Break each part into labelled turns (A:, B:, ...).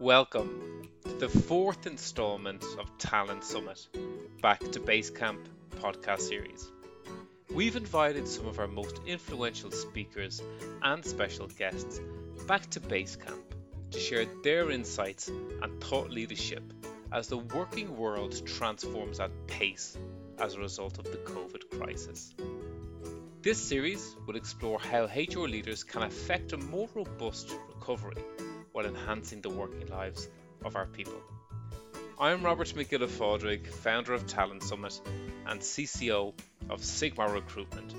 A: Welcome to the fourth installment of Talent Summit, back to Basecamp podcast series. We've invited some of our most influential speakers and special guests back to Basecamp to share their insights and thought leadership as the working world transforms at pace as a result of the COVID crisis. This series will explore how HR leaders can affect a more robust recovery while enhancing the working lives of our people. I'm Robert MacGiolla Phadraig, founder of Talent Summit and CCO of Sigma Recruitment.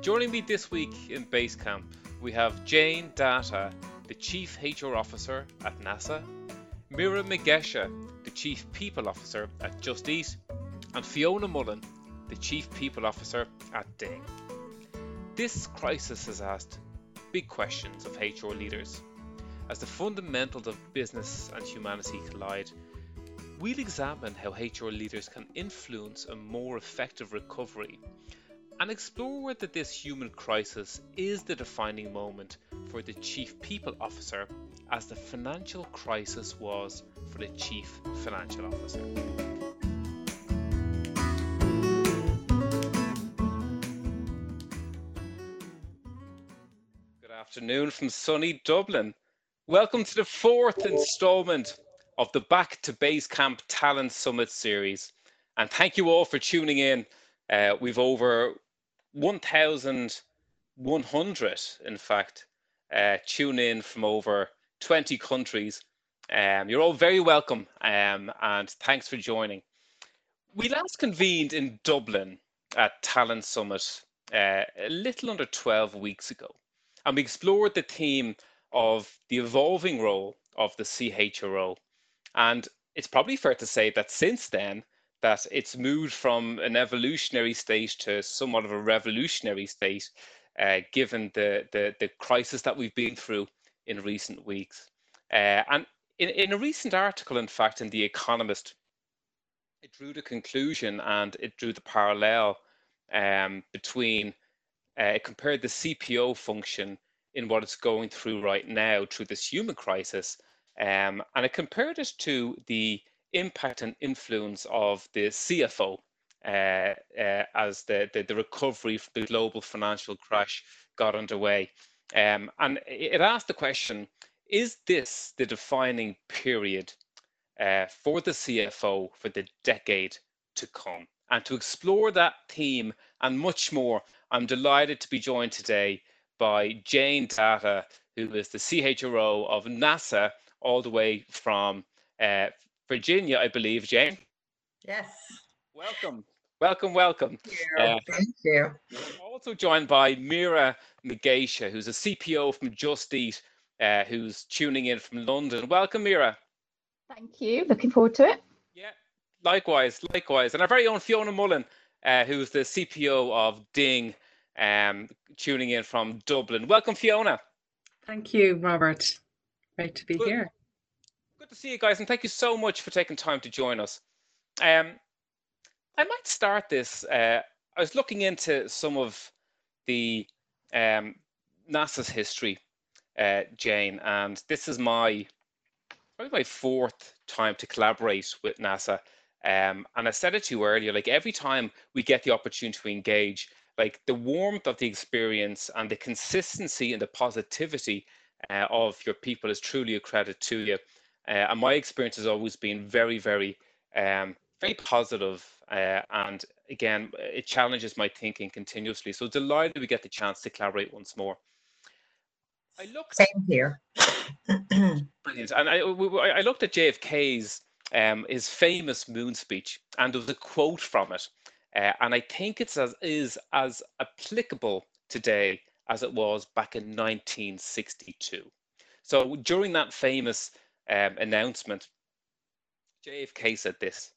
A: Joining me this week in Basecamp, we have Jane Datta, the Chief HR Officer at NASA, Mira Magecha, the Chief People Officer at Just Eat, and Fiona Mullen, the Chief People Officer at Ding. This crisis has asked big questions of HR leaders. As the fundamentals of business and humanity collide, we'll examine how HR leaders can influence a more effective recovery and explore whether this human crisis is the defining moment for the Chief People Officer as the financial crisis was for the Chief Financial Officer. Good afternoon from sunny Dublin. Welcome to the fourth instalment of the Back to Basecamp Talent Summit series. And thank you all for tuning in. Uh, we've over 1,100, in fact, uh, tune in from over 20 countries. Um, you're all very welcome um, and thanks for joining. We last convened in Dublin at Talent Summit uh, a little under 12 weeks ago and we explored the theme of the evolving role of the CHRO. And it's probably fair to say that since then, that it's moved from an evolutionary state to somewhat of a revolutionary state, uh, given the, the, the crisis that we've been through in recent weeks. Uh, and in, in a recent article, in fact, in The Economist, it drew the conclusion and it drew the parallel um, between uh, it compared the CPO function in what it's going through right now through this human crisis, um, and it compared it to the impact and influence of the CFO uh, uh, as the, the, the recovery from the global financial crash got underway. Um, and it asked the question, is this the defining period uh, for the CFO for the decade to come? And to explore that theme and much more, I'm delighted to be joined today by Jane Datta, who is the CHRO of NASA, all the way from uh, Virginia, I believe. Jane?
B: Yes.
A: Welcome. Welcome, welcome.
B: Thank you. Uh, Thank you.
A: Also joined by Mira Magecha, who's a CPO from Just Eat, uh, who's tuning in from London. Welcome, Mira.
C: Thank you. Looking forward to it.
A: Yeah, likewise, likewise. And our very own Fiona Mullen, uh, who's the CPO of Ding, um, tuning in from Dublin. Welcome, Fiona.
D: Thank you, Robert. Great to be
A: good,
D: here.
A: Good to see you guys, and thank you so much for taking time to join us. Um, I might start this. Uh, I was looking into some of the um, NASA's history, uh, Jane, and this is my probably my fourth time to collaborate with NASA. Um, and I said it to you earlier, like every time we get the opportunity to engage, like the warmth of the experience and the consistency and the positivity uh, of your people is truly a credit to you. Uh, and my experience has always been very, very, um, very positive. Uh, and again, it challenges my thinking continuously. So delighted we get the chance to collaborate once more.
B: I looked. Same here.
A: brilliant. And I, I looked at JFK's um, his famous moon speech, and there was a quote from it, uh, and I think it's as is as applicable today as it was back in 1962. So during that famous um, announcement, JFK said this: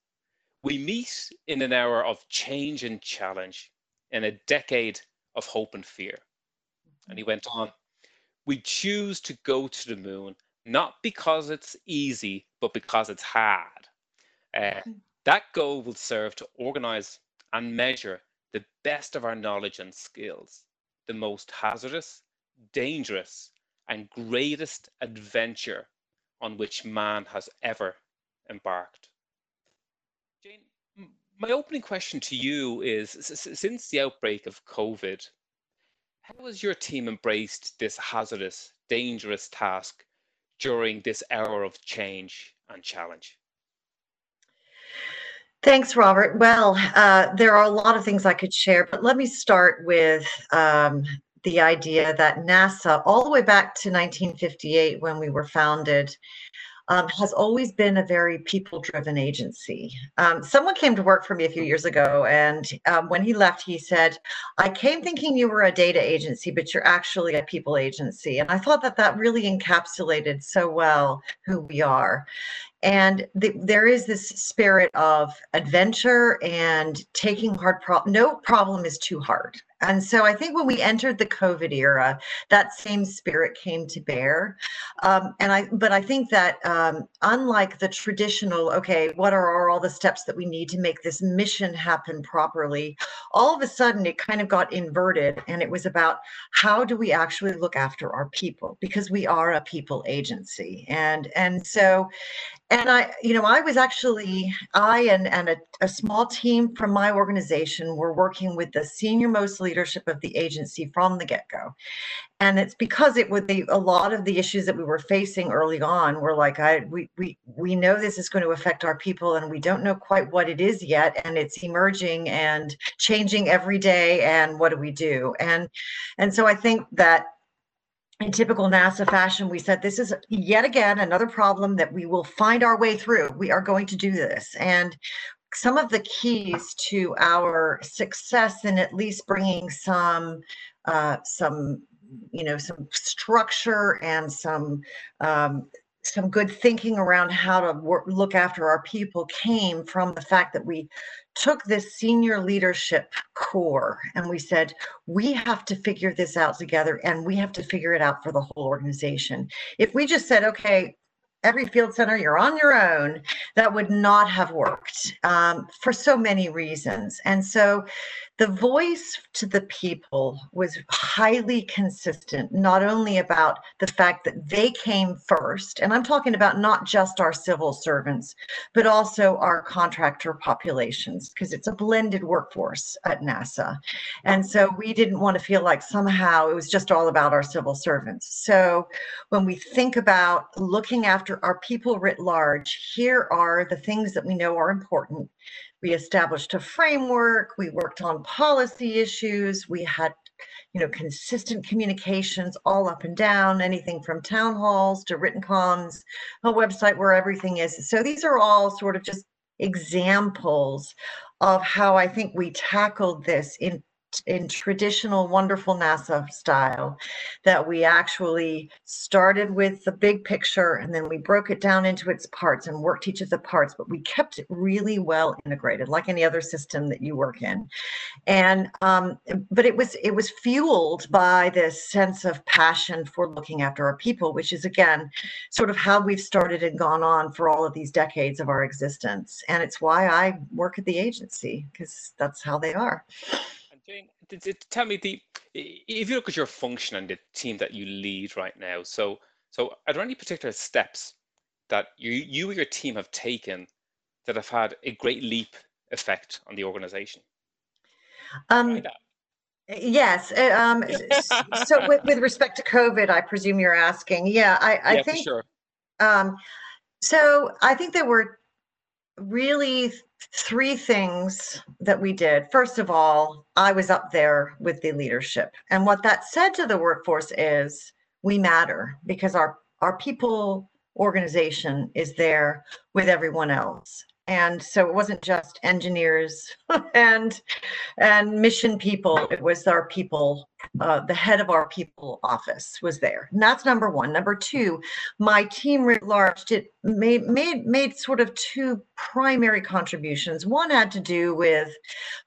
A: "We meet in an hour of change and challenge, in a decade of hope and fear." And he went on, "We choose to go to the moon." Not because it's easy, but because it's hard. Uh, that goal will serve to organize and measure the best of our knowledge and skills, the most hazardous, dangerous, and greatest adventure on which man has ever embarked. Jane, my opening question to you is since the outbreak of COVID, how has your team embraced this hazardous, dangerous task during this hour of change and challenge?
B: Thanks, Robert. Well, uh, there are a lot of things I could share, but let me start with um, the idea that NASA, all the way back to 1958 when we were founded, um, has always been a very people driven agency. Um, someone came to work for me a few years ago, and um, when he left, he said, I came thinking you were a data agency, but you're actually a people agency. And I thought that that really encapsulated so well who we are and the, there is this spirit of adventure and taking hard no problem is too hard and so I think when we entered the COVID era, that same spirit came to bear. Um, and I, but I think that um, unlike the traditional, okay, what are all the steps that we need to make this mission happen properly? All of a sudden, it kind of got inverted, and it was about how do we actually look after our people because we are a people agency, and and so and I, you know, I was actually, I and, and a, a, small team from my organization were working with the senior most leadership of the agency from the get go. And it's because it would be a lot of the issues that we were facing early on were like, I, we, we, we know this is going to affect our people and we don't know quite what it is yet. And it's emerging and changing every day. And what do we do? And, and so I think that in typical NASA fashion, we said this is yet again another problem that we will find our way through. We are going to do this. And some of the keys to our success in at least bringing some uh, some you know some structure and some um, some good thinking around how to work, look after our people came from the fact that we took this senior leadership core and we said, we have to figure this out together and we have to figure it out for the whole organization. If we just said, okay, every field center, you're on your own, that would not have worked um, for so many reasons. And so the voice to the people was highly consistent, not only about the fact that they came first, and I'm talking about not just our civil servants, but also our contractor populations, because it's a blended workforce at NASA. And so we didn't want to feel like somehow it was just all about our civil servants. So when we think about looking after our people writ large, here are the things that we know are important we established a framework we worked on policy issues we had you know consistent communications all up and down anything from town halls to written comms a website where everything is. So these are all sort of just examples of how i think we tackled this in in traditional wonderful NASA style that we actually started with the big picture and then we broke it down into its parts and worked each of the parts, but we kept it really well integrated, like any other system that you work in. And um, but it was it was fueled by this sense of passion for looking after our people, which is again sort of how we've started and gone on for all of these decades of our existence. And it's why I work at the agency because that's how they are.
A: Jane, tell me the if you look at your function and the team that you lead right now. So, so are there any particular steps that you you or your team have taken that have had a great leap effect on the organization?
B: Um, yes. Uh, um, so, with, with respect to COVID, I presume you're asking. Yeah, I, I
A: yeah,
B: think.
A: sure.
B: Um, so I think there were really three things that we did. First of all, I was up there with the leadership. And what that said to the workforce is we matter because our, our people organization is there with everyone else and so it wasn't just engineers and and mission people it was our people uh, the head of our people office was there. And that's number one. Number two my team writ large did made made made sort of two primary contributions. One had to do with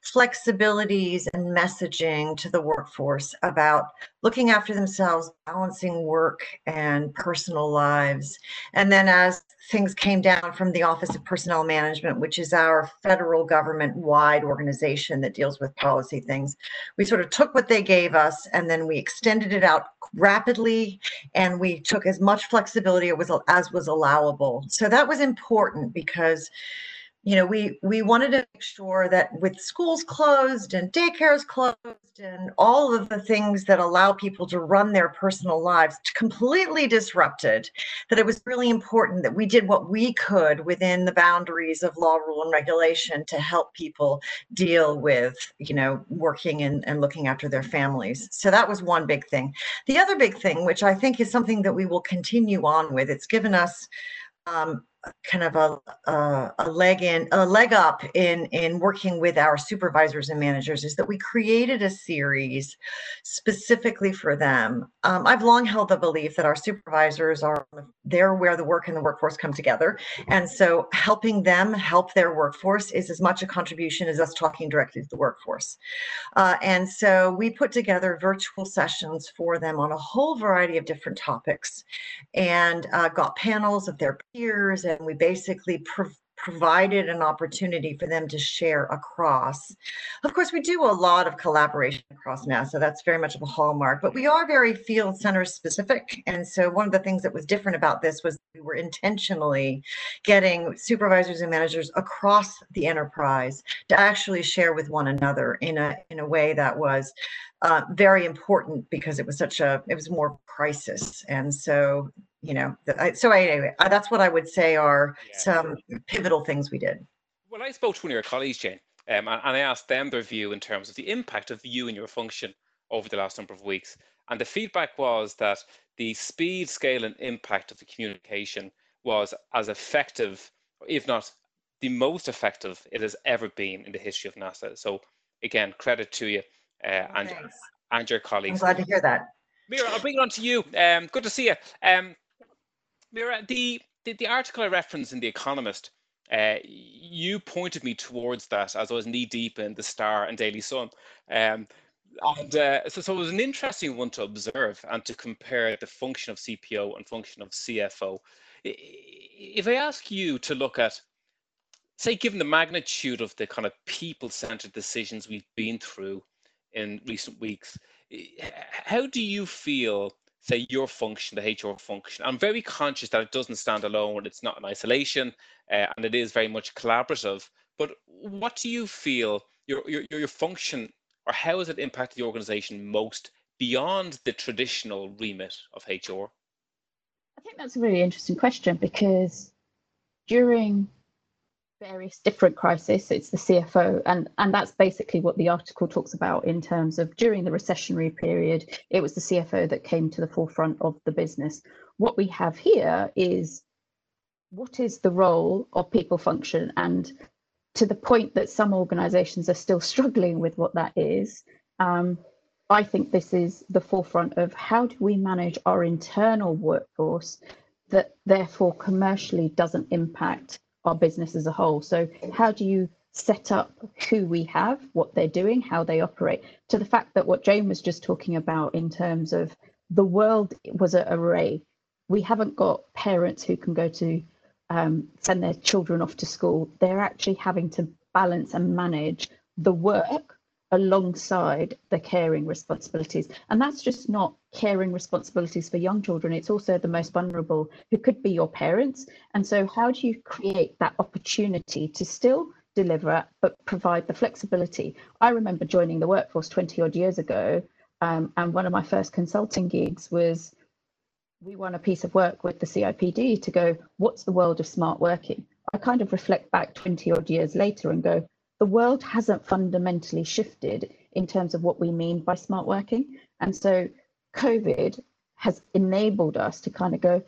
B: flexibilities and messaging to the workforce about looking after themselves balancing work and personal lives. And then as things came down from the office of personnel management which is our federal government wide organization that deals with policy things. We sort of took what they gave us and then we extended it out rapidly and we took as much flexibility as was allowable. So that was important because you know, we we wanted to make sure that with schools closed and daycares closed and all of the things that allow people to run their personal lives completely disrupted, that it was really important that we did what we could within the boundaries of law, rule, and regulation to help people deal with, you know, working and, and looking after their families. So that was one big thing. The other big thing, which I think is something that we will continue on with, it's given us um, kind of a, a, a, leg in a leg up in in working with our supervisors and managers is that we created a series specifically for them. Um, i've long held the belief that our supervisors are there where the work and the workforce come together. And so helping them help their workforce is as much a contribution as us talking directly to the workforce. Uh, and so we put together virtual sessions for them on a whole variety of different topics and uh, got panels of their peers and we basically prov- provided an opportunity for them to share across. Of course, we do a lot of collaboration across NASA. That's very much of a hallmark, but we are very field center specific. And so one of the things that was different about this was we were intentionally getting supervisors and managers across the enterprise to actually share with one another in a in a way that was uh, very important because it was such a it was more crisis and so you know, so anyway, that's what I would say are yeah. some pivotal things we did.
A: Well, I spoke to one of your colleagues, Jane, um, and, I asked them their view in terms of the impact of you and your function over the last number of weeks. And the feedback was that the speed, scale, and impact of the communication was as effective, if not the most effective it has ever been in the history of NASA. So again, credit to you uh, and, and your colleagues.
B: I'm glad to hear that.
A: Mira, I'll bring it on to you. Um, good to see you. Um, Mira, the, the, the article I referenced in The Economist, uh, you pointed me towards that as I was knee deep in the Star and Daily Sun. Um, and uh, so, so it was an interesting one to observe and to compare the function of CPO and function of CFO. If I ask you to look at, say, given the magnitude of the kind of people-centered decisions we've been through in recent weeks, how do you feel say your function, the HR function. I'm very conscious that it doesn't stand alone, it's not in isolation, uh, and it is very much collaborative. But what do you feel your, your, your function, or how has it impacted the organization most beyond the traditional remit of HR?
C: I think that's a really interesting question because during various different crises. It's the CFO, and and that's basically what the article talks about in terms of during the recessionary period, it was the CFO that came to the forefront of the business. What we have here is what is the role of people function, and to the point that some organisations are still struggling with what that is. Um, I think this is the forefront of how do we manage our internal workforce that therefore commercially doesn't impact our business as a whole. So how do you set up who we have, what they're doing, how they operate, to the fact that what Jane was just talking about in terms of the world was an array. We haven't got parents who can go to um, send their children off to school. They're actually having to balance and manage the work alongside the caring responsibilities. And that's just not caring responsibilities for young children, it's also the most vulnerable who could be your parents. And so, how do you create that opportunity to still deliver but provide the flexibility? I remember joining the workforce 20 odd years ago, um, and one of my first consulting gigs was we won a piece of work with the CIPD to go, what's the world of smart working? I kind of reflect back 20 odd years later and go, the world hasn't fundamentally shifted in terms of what we mean by smart working. And so COVID has enabled us to kind of go,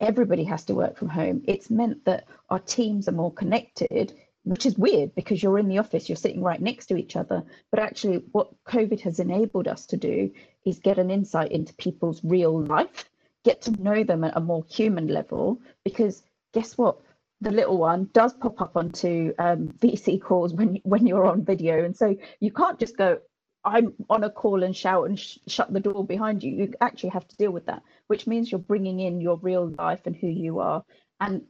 C: everybody has to work from home. It's meant that our teams are more connected, which is weird because you're in the office, you're sitting right next to each other. But actually, what COVID has enabled us to do is get an insight into people's real life, get to know them at a more human level. Because guess what? The little one does pop up onto um, VC calls when when you're on video, and so you can't just go, "I'm on a call and shout and sh- shut the door behind you." You actually have to deal with that, which means you're bringing in your real life and who you are. And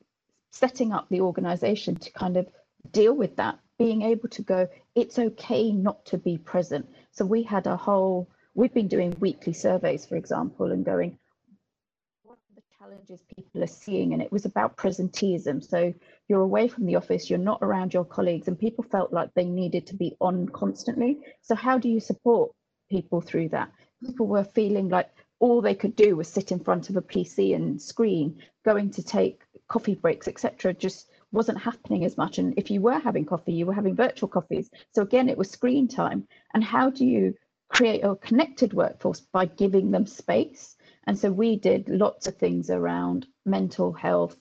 C: setting up the organization to kind of deal with that, being able to go, it's okay not to be present. So we had a whole, we've been doing weekly surveys, for example, and going, challenges people are seeing? And it was about presenteeism. So you're away from the office, you're not around your colleagues, and people felt like they needed to be on constantly. So how do you support people through that? People were feeling like all they could do was sit in front of a PC and screen, going to take coffee breaks, etc. Just wasn't happening as much. And if you were having coffee, you were having virtual coffees. So again, it was screen time. And how do you create a connected workforce by giving them space? And so we did lots of things around mental health.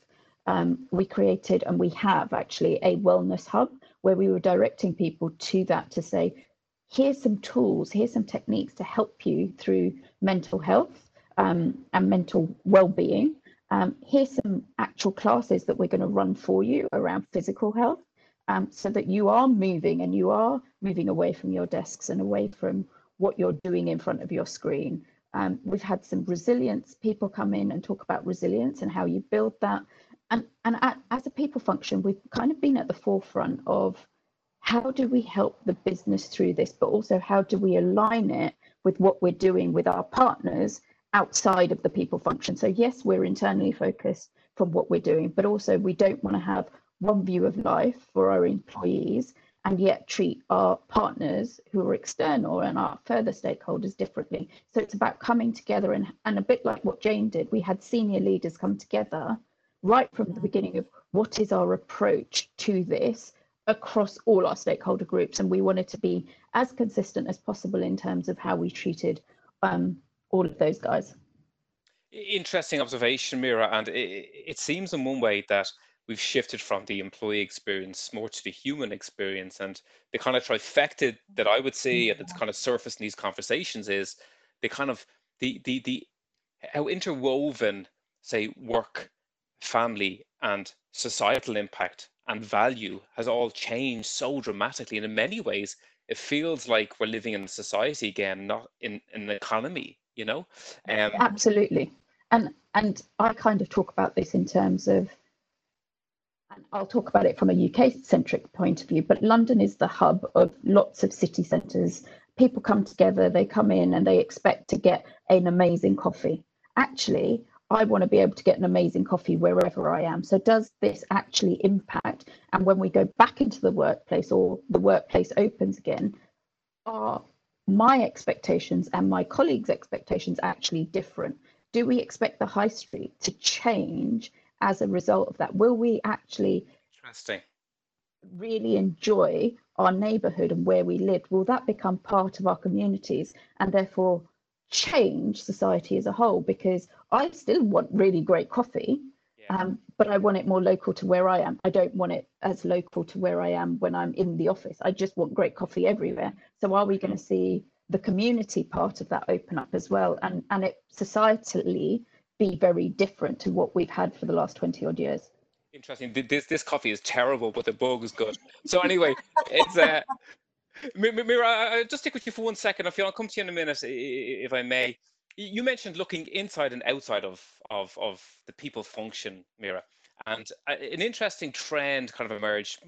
C: Um, we created and we have actually a wellness hub where we were directing people to that to say, here's some tools, here's some techniques to help you through mental health um, and mental well-being um, here's some actual classes that we're going to run for you around physical health um, so that you are moving and you are moving away from your desks and away from what you're doing in front of your screen. Um, we've had some resilience people come in and talk about resilience and how you build that. And, and at, as a people function, we've kind of been at the forefront of how do we help the business through this, but also how do we align it with what we're doing with our partners outside of the people function. So yes, we're internally focused from what we're doing, but also we don't want to have one view of life for our employees and yet treat our partners who are external and our further stakeholders differently. So it's about coming together and, and a bit like what Jane did, we had senior leaders come together right from the beginning of what is our approach to this across all our stakeholder groups. And we wanted to be as consistent as possible in terms of how we treated um, all of those guys.
A: Interesting observation, Mira. And it, it seems in one way that we've shifted from the employee experience more to the human experience. And the kind of trifecta that I would say, and it's kind of surfaced in these conversations, is the kind of the the the how interwoven, say, work, family, and societal impact and value has all changed so dramatically. And in many ways, it feels like we're living in society again, not in, in an economy you know
C: um, absolutely and and i kind of talk about this in terms of and i'll talk about it from a uk centric point of view but london is the hub of lots of city centres people come together they come in and they expect to get an amazing coffee actually I want to be able to get an amazing coffee wherever I am. So, does this actually impact? And when we go back into the workplace or the workplace opens again, are my expectations and my colleagues' expectations actually different? Do we expect the high street to change as a result of that? Will we actually
A: Interesting.
C: really enjoy our neighborhood and where we live? Will that become part of our communities and therefore change society as a whole? Because I still want really great coffee. Yeah. Um, but I want it more local to where I am. I don't want it as local to where I am when I'm in the office. I just want great coffee everywhere. So are we going to see the community part of that open up as well and, and it societally be very different to what we've had for the last 20 odd years?
A: Interesting. This this coffee is terrible, but the bug is good. So anyway, it's uh Mira, I'll just stick with you for one second. i feel I'll come to you in a minute, if I may you mentioned looking inside and outside of of of the people function, Mira, and uh, an interesting trend kind of emerged,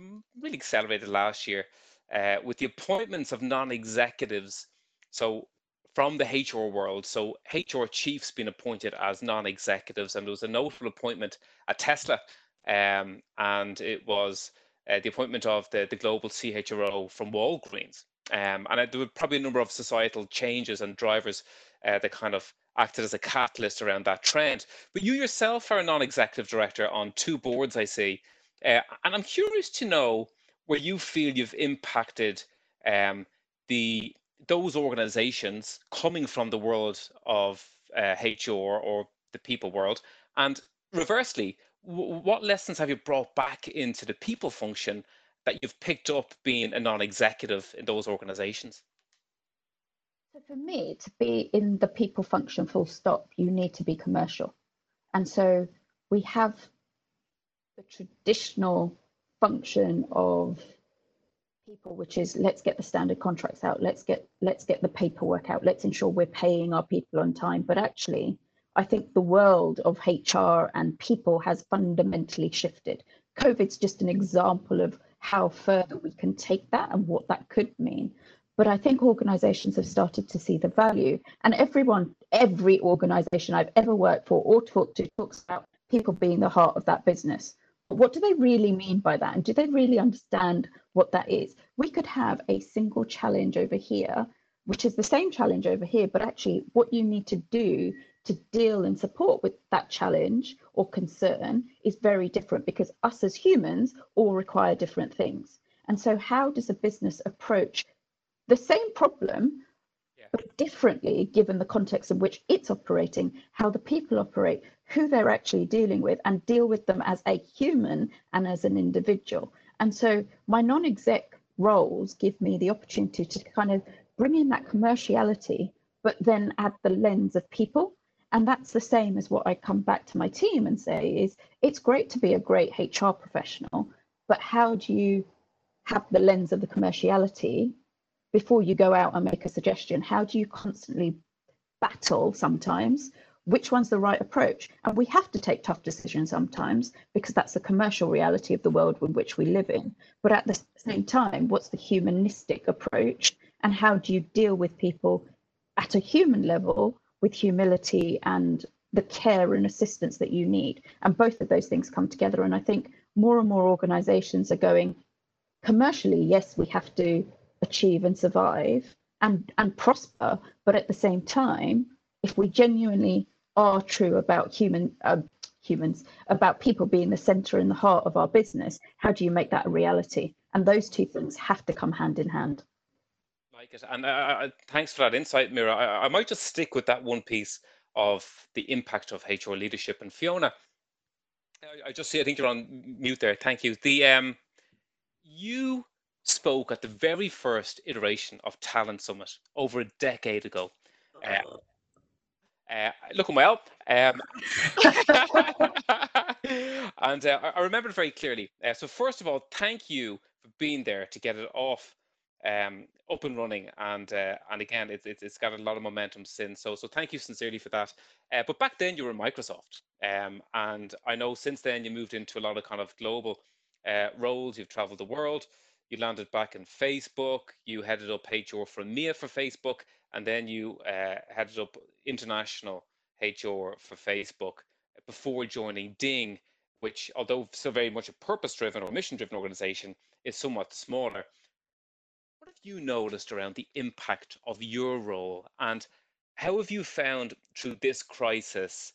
A: really accelerated last year, uh, with the appointments of non-executives. So from the HR world, so HR chiefs being appointed as non-executives, and there was a notable appointment at Tesla, um, and it was uh, the appointment of the the global CHRO from Walgreens. Um, and there were probably a number of societal changes and drivers uh, that kind of acted as a catalyst around that trend. But you yourself are a non-executive director on two boards, I see, uh, and I'm curious to know where you feel you've impacted um, the those organizations coming from the world of uh, HR or the people world, and reversely, what lessons have you brought back into the people function that you've picked up being a non-executive in those organizations?
C: So for me, to be in the people function full stop, you need to be commercial. And so we have the traditional function of people, which is let's get the standard contracts out, let's get let's get the paperwork out, let's ensure we're paying our people on time. But actually, I think the world of HR and people has fundamentally shifted. COVID's just an example of how further we can take that and what that could mean. But I think organizations have started to see the value. And everyone, every organization I've ever worked for or talked to talks about people being the heart of that business. What do they really mean by that? And do they really understand what that is? We could have a single challenge over here, which is the same challenge over here, but actually what you need to do to deal and support with that challenge or concern is very different because us as humans all require different things. And so, how does a business approach the same problem. But differently given the context in which it's operating, how the people operate, who they're actually dealing with, and deal with them as a human and as an individual. And so my non exec roles give me the opportunity to kind of bring in that commerciality, but then add the lens of people. And that's the same as what I come back to my team and say is it's great to be a great HR professional, but how do you have the lens of the commerciality before you go out and make a suggestion? How do you constantly battle sometimes? Which one's the right approach? And we have to take tough decisions sometimes because that's the commercial reality of the world in which we live in. But at the same time, what's the humanistic approach? And how do you deal with people at a human level with humility and the care and assistance that you need? And both of those things come together. And I think more and more organizations are going commercially, yes, we have to achieve and survive and and prosper. But at the same time if we genuinely are true about human uh, humans about people being the center and the heart of our business how do you make that a reality? And those two things have to come hand in hand.
A: Like it and uh, uh thanks for that insight mira. I, I might just stick with that one piece of the impact of hr leadership. And fiona I just see i think you're on mute there. Thank you. The um you spoke at the very first iteration of Talent Summit over a decade ago. Uh, uh-huh. uh, looking well. Um, and uh, I remember it very clearly. Uh, so first of all, thank you for being there to get it off um, up and running. And uh, and again, it, it, it's got a lot of momentum since. So so thank you sincerely for that. Uh, but back then you were Microsoft. Um, and I know since then you moved into a lot of kind of global roles. You've traveled the world you landed back in Facebook, you headed up HR for EMEA for Facebook, and then you uh, headed up international HR for Facebook before joining Ding, which, although still very much a purpose driven or mission driven organization, is somewhat smaller. What have you noticed around the impact of your role, and how have you found through this crisis?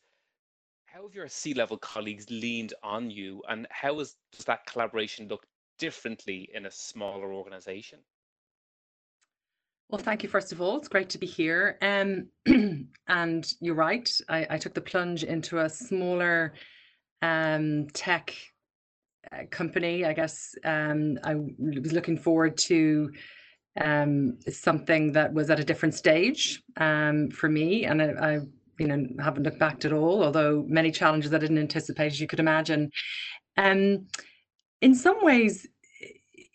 A: How have your C level colleagues leaned on you, and how is, does that collaboration look differently in a smaller organization?
D: Well, thank you, first of all. It's great to be here. Um, and you're right, I, I, took the plunge into a smaller um, tech uh, company. I guess um, I was looking forward to um, something that was at a different stage um, for me. And I, I, you know, haven't looked back at all, although many challenges I didn't anticipate, as you could imagine. Um, in some ways,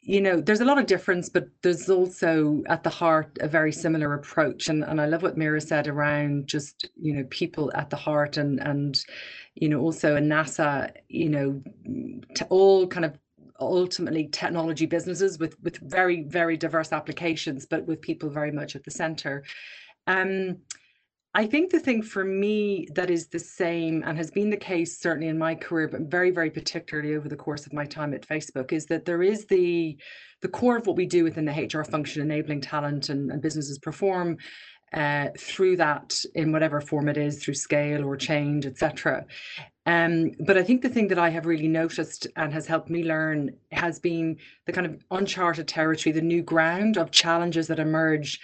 D: you know, there's a lot of difference, but there's also at the heart a very similar approach. And and I love what Mira said around just, you know, people at the heart and and you know, also in NASA, you know, to all kind of ultimately technology businesses with with very, very diverse applications, but with people very much at the center. Um, I think the thing for me that is the same and has been the case certainly in my career, but very, very particularly over the course of my time at Facebook, is that there is the the core of what we do within the HR function, enabling talent and, and businesses perform uh, through that in whatever form it is, through scale or change, etc. Um, but I think the thing that I have really noticed and has helped me learn has been the kind of uncharted territory, the new ground of challenges that emerge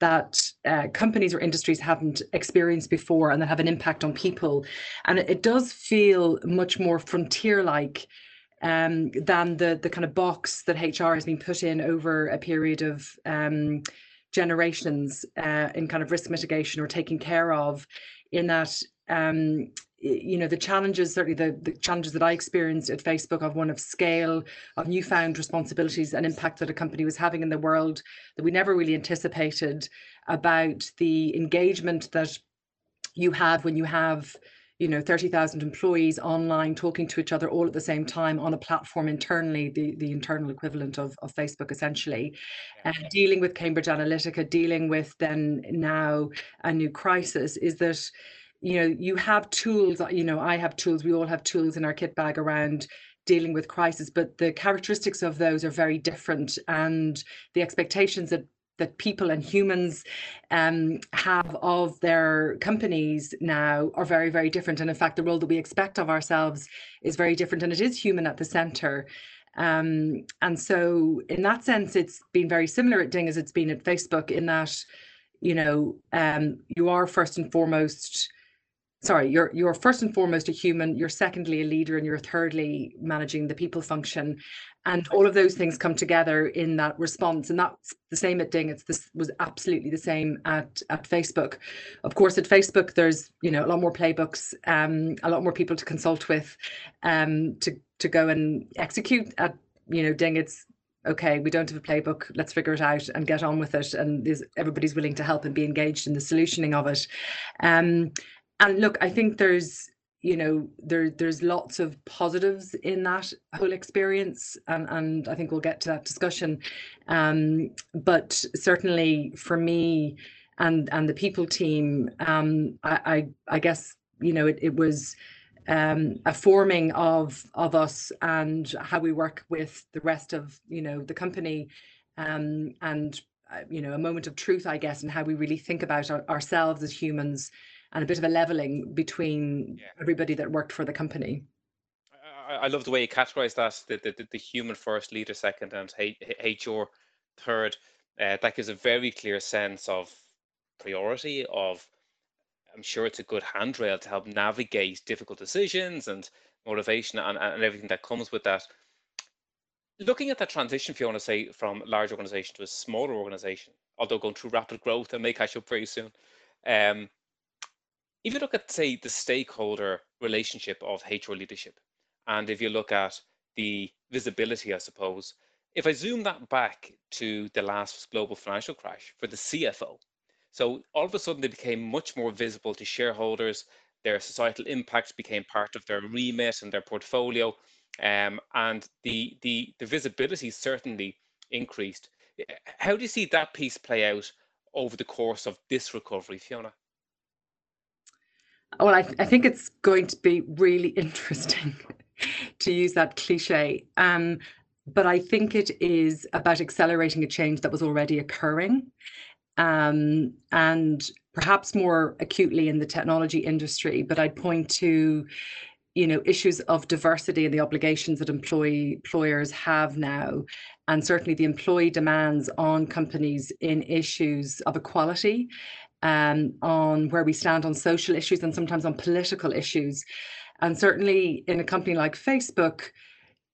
D: that uh, companies or industries haven't experienced before and that have an impact on people. And it, does feel much more frontier like um, than the, the kind of box that HR has been put in over a period of um, generations uh, in kind of risk mitigation or taking care of, in that um, you know the challenges certainly the, the challenges that i experienced at facebook of one of scale of newfound responsibilities and impact that a company was having in the world that we never really anticipated about the engagement that you have when you have you know 30,000 employees online talking to each other all at the same time on a platform internally the the internal equivalent of, of Facebook essentially and uh, dealing with Cambridge Analytica dealing with then now a new crisis is that you know you have tools you know I have tools we all have tools in our kit bag around dealing with crisis but the characteristics of those are very different and the expectations that that people and humans um, have of their companies now are very, very different. And in fact, the role that we expect of ourselves is very different, and it is human at the center. Um, and so, in that sense, it's been very similar at Ding as it's been at Facebook, in that, you know, um, you are first and foremost sorry you're you're first and foremost a human you're secondly a leader and you're thirdly managing the people function and all of those things come together in that response and that's the same at ding it's this was absolutely the same at at facebook of course at facebook there's you know a lot more playbooks um a lot more people to consult with um to to go and execute at you know ding it's okay, we don't have a playbook, let's figure it out and get on with it. And everybody's willing to help and be engaged in the solutioning of it. Um, and look, I think there's you know there there's lots of positives in that whole experience and and I think we'll get to that discussion. Um, but certainly for me and and the people team um, I, I, I guess you know it, it was um, a forming of of us and how we work with the rest of you know the company um, and uh, you know a moment of truth I guess and how we really think about our, ourselves as humans and a bit of a leveling between yeah. everybody that worked for the company.
A: I, love the way you categorize that the, the, the human first, leader second, and HR third. Uh, that gives a very clear sense of priority, of I'm sure it's a good handrail to help navigate difficult decisions and motivation and, and everything that comes with that. Looking at that transition, if you want to say, from large organization to a smaller organization, although going through rapid growth and may catch up very soon, um, if you look at, say, the stakeholder relationship of HR leadership, and if you look at the visibility, I suppose, if I zoom that back to the last global financial crash for the CFO, so all of a sudden they became much more visible to shareholders. Their societal impact became part of their remit and their portfolio, um, and the, the the visibility certainly increased. How do you see that piece play out over the course of this recovery, Fiona?
D: Well, I, I think it's going to be really interesting to use that cliche. Um, but I think it is about accelerating a change that was already occurring. Um, and perhaps more acutely in the technology industry, but I'd point to you know issues of diversity and the obligations that employee employers have now and certainly the employee demands on companies in issues of equality um, on where we stand on social issues and sometimes on political issues. And certainly in a company like Facebook,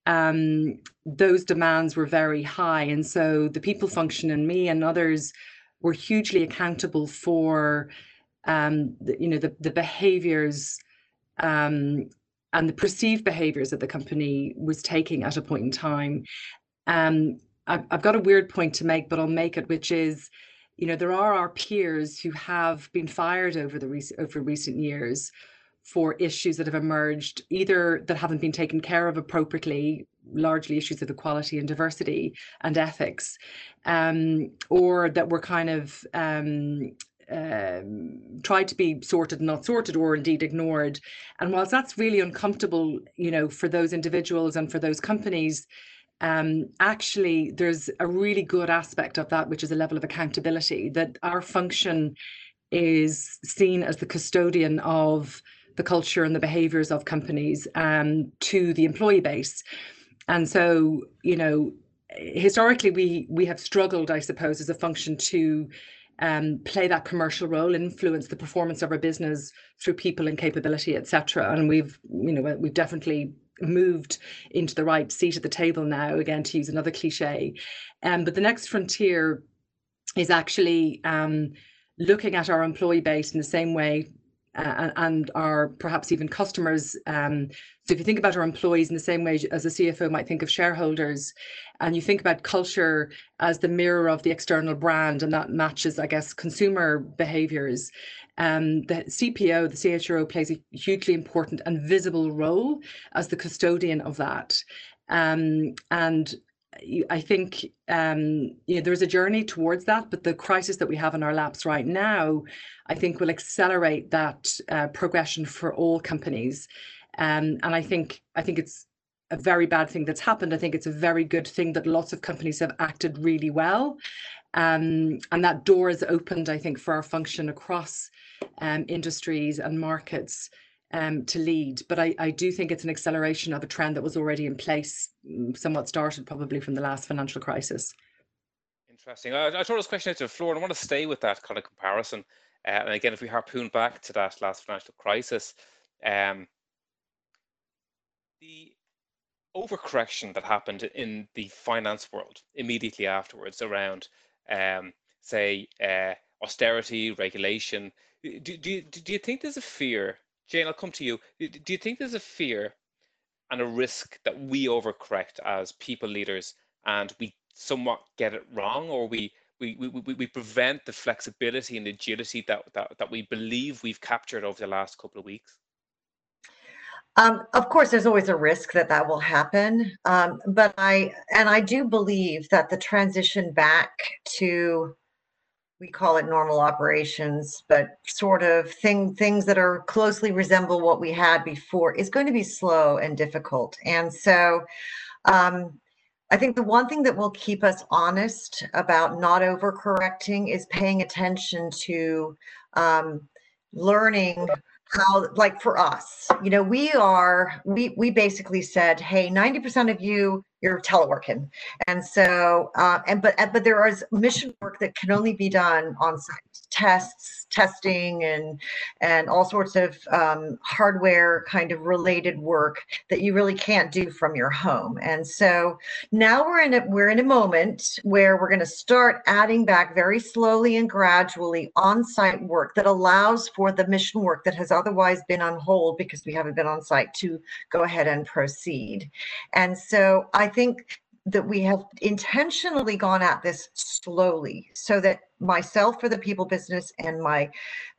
D: um, those demands were very high. And so the people function and me and others were hugely accountable for um, the, you know the, the behaviors um, and the perceived behaviors that the company was taking at a point in time. Um, I've, I've got a weird point to make, but I'll make it, which is you know, there are our peers who have been fired over the recent over recent years for issues that have emerged, either that haven't been taken care of appropriately, largely issues of equality and diversity and ethics, um, or that were kind of um, um, tried to be sorted and not sorted or indeed ignored. And whilst that's really uncomfortable, you know, for those individuals and for those companies, um, actually there's a really good aspect of that, which is a level of accountability that our function is seen as the custodian of the culture and the behaviors of companies um, to the employee base. And so, you know, historically we we have struggled, I suppose, as a function to um, play that commercial role, influence the performance of our business through people and capability, etc. And we've, you know, we've definitely moved into the right seat at the table now, again, to use another cliche. Um, but the next frontier is actually um, looking at our employee base in the same way uh, and our perhaps even customers. Um, so if you think about our employees in the same way as a CFO might think of shareholders, and you think about culture as the mirror of the external brand, and that matches, I guess, consumer behaviors. Um, the CPO, the CHRO, plays a hugely important and visible role as the custodian of that. Um, and I think um, you know there is a journey towards that, but the crisis that we have in our laps right now, I think, will accelerate that uh, progression for all companies. Um, and I think I think it's a very bad thing that's happened. I think it's a very good thing that lots of companies have acted really well, um, and that door is opened. I think for our function across um, industries and markets um, to lead. But I, I do think it's an acceleration of a trend that was already in place, mm, somewhat started probably from the last financial crisis.
A: Interesting. I, I throw this question out to the floor, and I want to stay with that kind of comparison. Uh, and again, if we harpoon back to that last financial crisis, um, the overcorrection that happened in the finance world immediately afterwards around, um, say, uh, austerity, regulation. Do, do, do you think there's a fear Jane, I'll come to you. Do you think there's a fear and a risk that we overcorrect as people leaders and we somewhat get it wrong, or we we, we, we prevent the flexibility and agility that, that, that we believe we've captured over the last couple of weeks?
B: Um, of course, there's always a risk that that will happen, um, but I and I do believe that the transition back to we call it normal operations, but sort of thing things that are closely resemble what we had before is going to be slow and difficult. And so um, I think the one thing that will keep us honest about not overcorrecting is paying attention to um, learning how like for us you know we are we we basically said hey 90% of you you're teleworking. And so uh, and but but there is mission work that can only be done on site. Tests testing and and all sorts of um, hardware kind of related work that you really can't do from your home. And so now we're in a we're in a moment where we're going to start adding back very slowly and gradually on-site work that allows for the mission work that has otherwise been on hold because we haven't been on site to go ahead and proceed. And so i think that we have intentionally gone at this slowly so that myself for the people business and my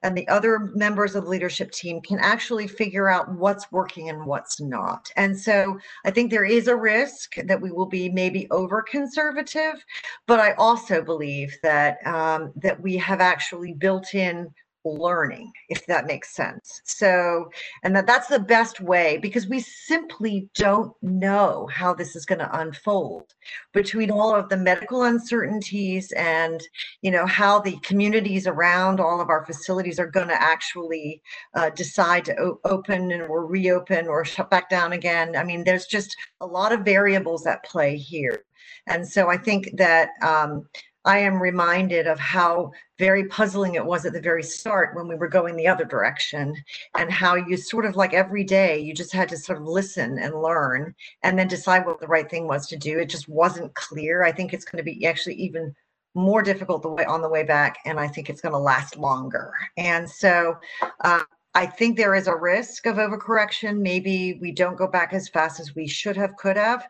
B: and the other members of the leadership team can actually figure out what's working and what's not. And so i think there is a risk that we will be maybe over conservative but i also believe that um, that we have actually built in learning if that makes sense. So and that that's the best way because we simply don't know how this is going to unfold between all of the medical uncertainties and you know how the communities around all of our facilities are going to actually uh, decide to o- open and or reopen or shut back down again. I mean there's just a lot of variables at play here. And so i think that um, I am reminded of how very puzzling it was at the very start when we were going the other direction, and how you sort of like every day you just had to sort of listen and learn and then decide what the right thing was to do. It just wasn't clear. I think it's going to be actually even more difficult the way on the way back, and I think it's going to last longer. And so, uh, I think there is a risk of overcorrection. Maybe we don't go back as fast as we should have, could have.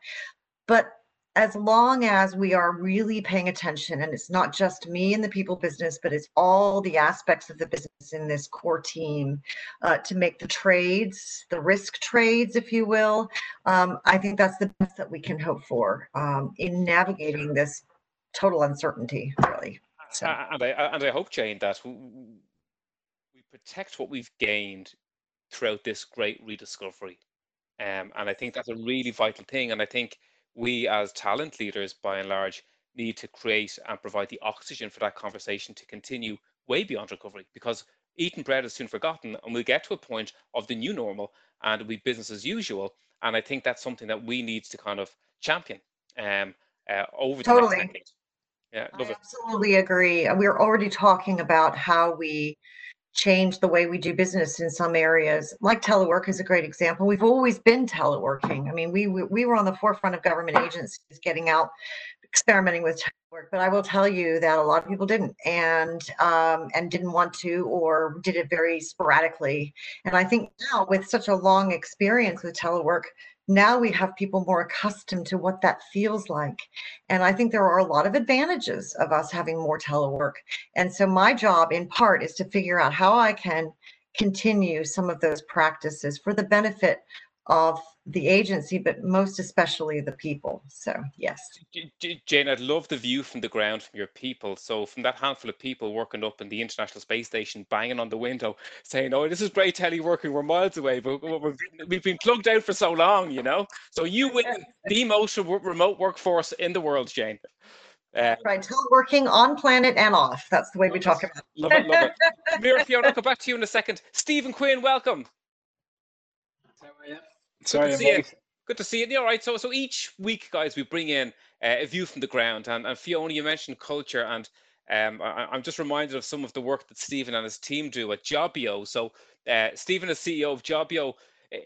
B: But as long as we are really paying attention and it's not just me and the people business but it's all the aspects of the business in this core team uh, to make the trades the risk trades if you will um, i think that's the best that we can hope for um, in navigating this total uncertainty really
A: so. and, I, and i hope jane that we protect what we've gained throughout this great rediscovery um, and i think that's a really vital thing and i think we as talent leaders, by and large, need to create and provide the oxygen for that conversation to continue way beyond recovery because eating bread is soon forgotten and we'll get to a point of the new normal and it'll be business as usual. And I think that's something that we need to kind of champion um, uh, over the totally. next decade.
B: Yeah, I absolutely agree. We're already talking about how we change the way we do business in some areas. Like telework is a great example. We've always been teleworking. I mean we we were on the forefront of government agencies getting out experimenting with work, but I will tell you that a lot of people didn't and um, and didn't want to or did it very sporadically. And I think now with such a long experience with telework, now we have people more accustomed to what that feels like. And I think there are a lot of advantages of us having more telework. And so my job in part is to figure out how I can continue some of those practices for the benefit of the agency, but most especially the people. So, yes.
A: Jane, I'd love the view from the ground from your people. So, from that handful of people working up in the International Space Station, banging on the window, saying, Oh, this is great teleworking, we're miles away, but we've been plugged out for so long, you know? So, you win the most remote workforce in the world, Jane.
B: Uh, right, teleworking on planet and off. That's the way we talk about it.
A: Love it, love it. Mira Fiona, I'll come back to you in a second. Stephen Quinn, welcome.
E: Sorry,
A: Good to see you. Good to see you. All right. So, so each week, guys, we bring in uh, a view from the ground. And, and Fiona, you mentioned culture, and um, I, am just reminded of some of the work that Stephen and his team do at JobBio. So, uh, Stephen is CEO of JobBio,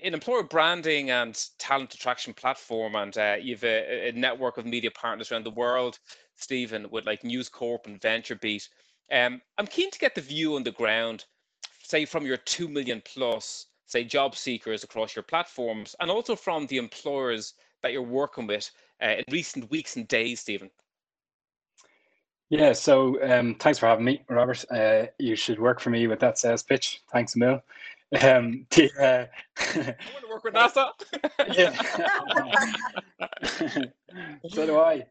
A: an employer branding and talent attraction platform, and uh, you've a, a, network of media partners around the world. Stephen, with like News Corp and VentureBeat. Um, I'm keen to get the view on the ground, say from your two million plus say job seekers across your platforms and also from the employers that you're working with uh, in recent weeks and days, Stephen?
E: Yeah, so um, thanks for having me, Robert. Uh, you should work for me with that sales pitch. Thanks, Emil. Um,
A: the, uh, I want to work with NASA.
E: yeah. so do I.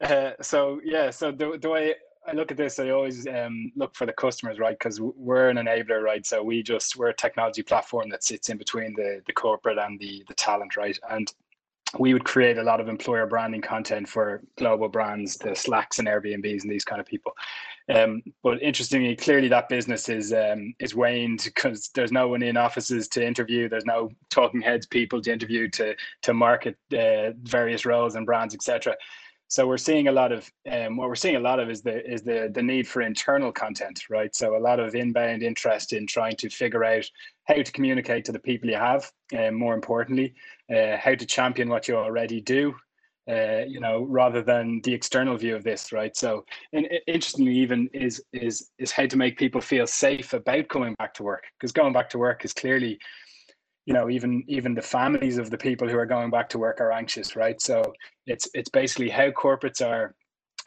E: Uh, so yeah, so the, the way I look at this, I always um, look for the customers, right? Because we're an enabler, right? So we just we're a technology platform that sits in between the the corporate and the the talent, right? And we would create a lot of employer branding content for global brands, the Slacks and Airbnbs and these kind of people. Um, but interestingly, clearly that business is um, is waned because there's no one in offices to interview. There's no talking heads people to interview to to market uh, various roles and brands, etc. So we're seeing a lot of um, what we're seeing a lot of is the is the the need for internal content, right? So a lot of inbound interest in trying to figure out how to communicate to the people you have, and um, more importantly, uh, how to champion what you already do, uh, you know, rather than the external view of this, right? So, and interestingly, even is is is how to make people feel safe about coming back to work, because going back to work is clearly you know even even the families of the people who are going back to work are anxious right so it's it's basically how corporates are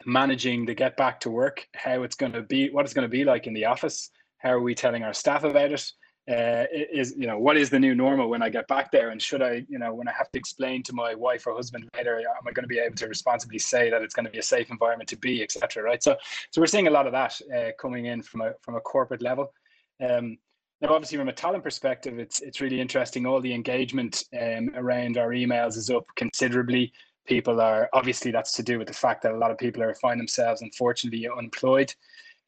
E: managing to get back to work how it's going to be what it's going to be like in the office how are we telling our staff about it uh, is you know what is the new normal when I get back there, and should I you know when I have to explain to my wife or husband later, am I going to be able to responsibly say that it's going to be a safe environment to be, etc. Right. So so we're seeing a lot of that uh, coming in from a from a corporate level. Um, now, obviously, from a talent perspective, it's it's really interesting. All the engagement um, around our emails is up considerably. People are obviously that's to do with the fact that a lot of people are find themselves unfortunately unemployed.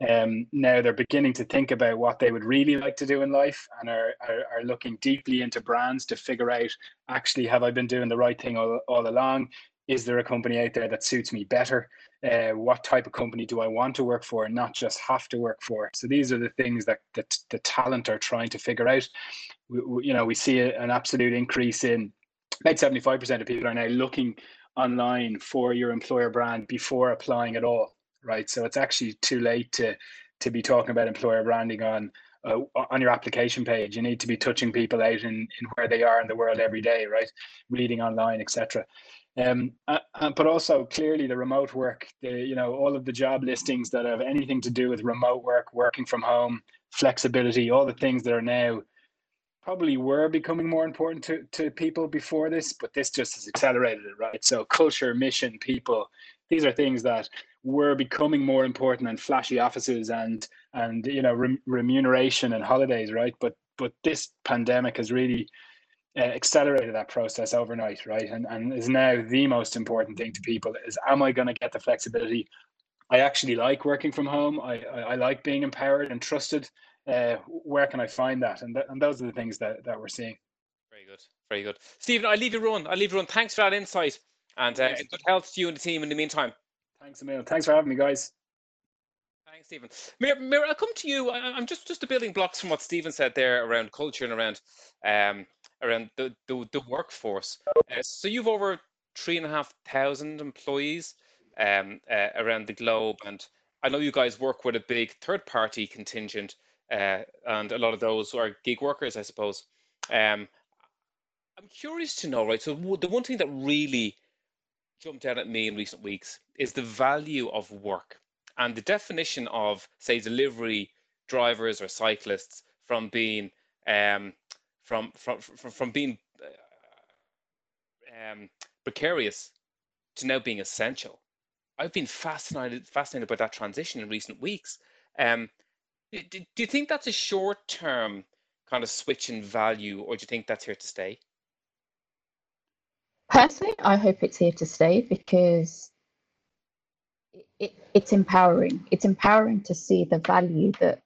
E: Um, now they're beginning to think about what they would really like to do in life and are, are, are looking deeply into brands to figure out actually have I been doing the right thing all, all along? Is there a company out there that suits me better? Uh, what type of company do I want to work for not just have to work for. So these are the things that, that the talent are trying to figure out. We, we, you know, we see a, an absolute increase in about 75% of people are now looking online for your employer brand before applying at all, right? So it's actually too late to to be talking about employer branding on uh, on your application page. You need to be touching people out in, in where they are in the world every day, right? Reading online, etc. Um, but also clearly the remote work, the, you know, all of the job listings that have anything to do with remote work, working from home, flexibility, all the things that are now probably were becoming more important to, to people before this, but this just has accelerated it, right? So culture, mission, people, these are things that were becoming more important than flashy offices and and you know re- remuneration and holidays, right? But but this pandemic has really uh, accelerated that process overnight, right? And and is now the most important thing to people is am I going to get the flexibility? I actually like working from home. I, I, I like being empowered and trusted. Uh, where can I find that? And th- and those are the things that, that we're seeing.
A: Very good, very good. Stephen, I'll leave you run. I'll leave you run. Thanks for that insight, and uh, good health to you and the team in the meantime.
E: Thanks, Emil. Thanks for having me, guys.
A: Thanks, Stephen. Mira, Mira, I'll come to you. I'm just just the building blocks from what Stephen said there around culture and around um, around the, the, the workforce. Uh, so you've over three and a half thousand employees. um, uh, around the globe. And I know you guys work with a big third party contingent, uh, and a lot of those are gig workers, I suppose. Um, I'm curious to know, right? So, the one thing that really jumped out at me in recent weeks is the value of work and the definition of, say, delivery drivers or cyclists from being um, from, from from from being uh, um, precarious to now being essential. I've been fascinated fascinated by that transition in recent weeks. Um, do, do you think that's a short term kind of switch in value, or do you think that's here to stay?
C: Personally, I hope it's here to stay because it, it, it's empowering. It's empowering to see the value that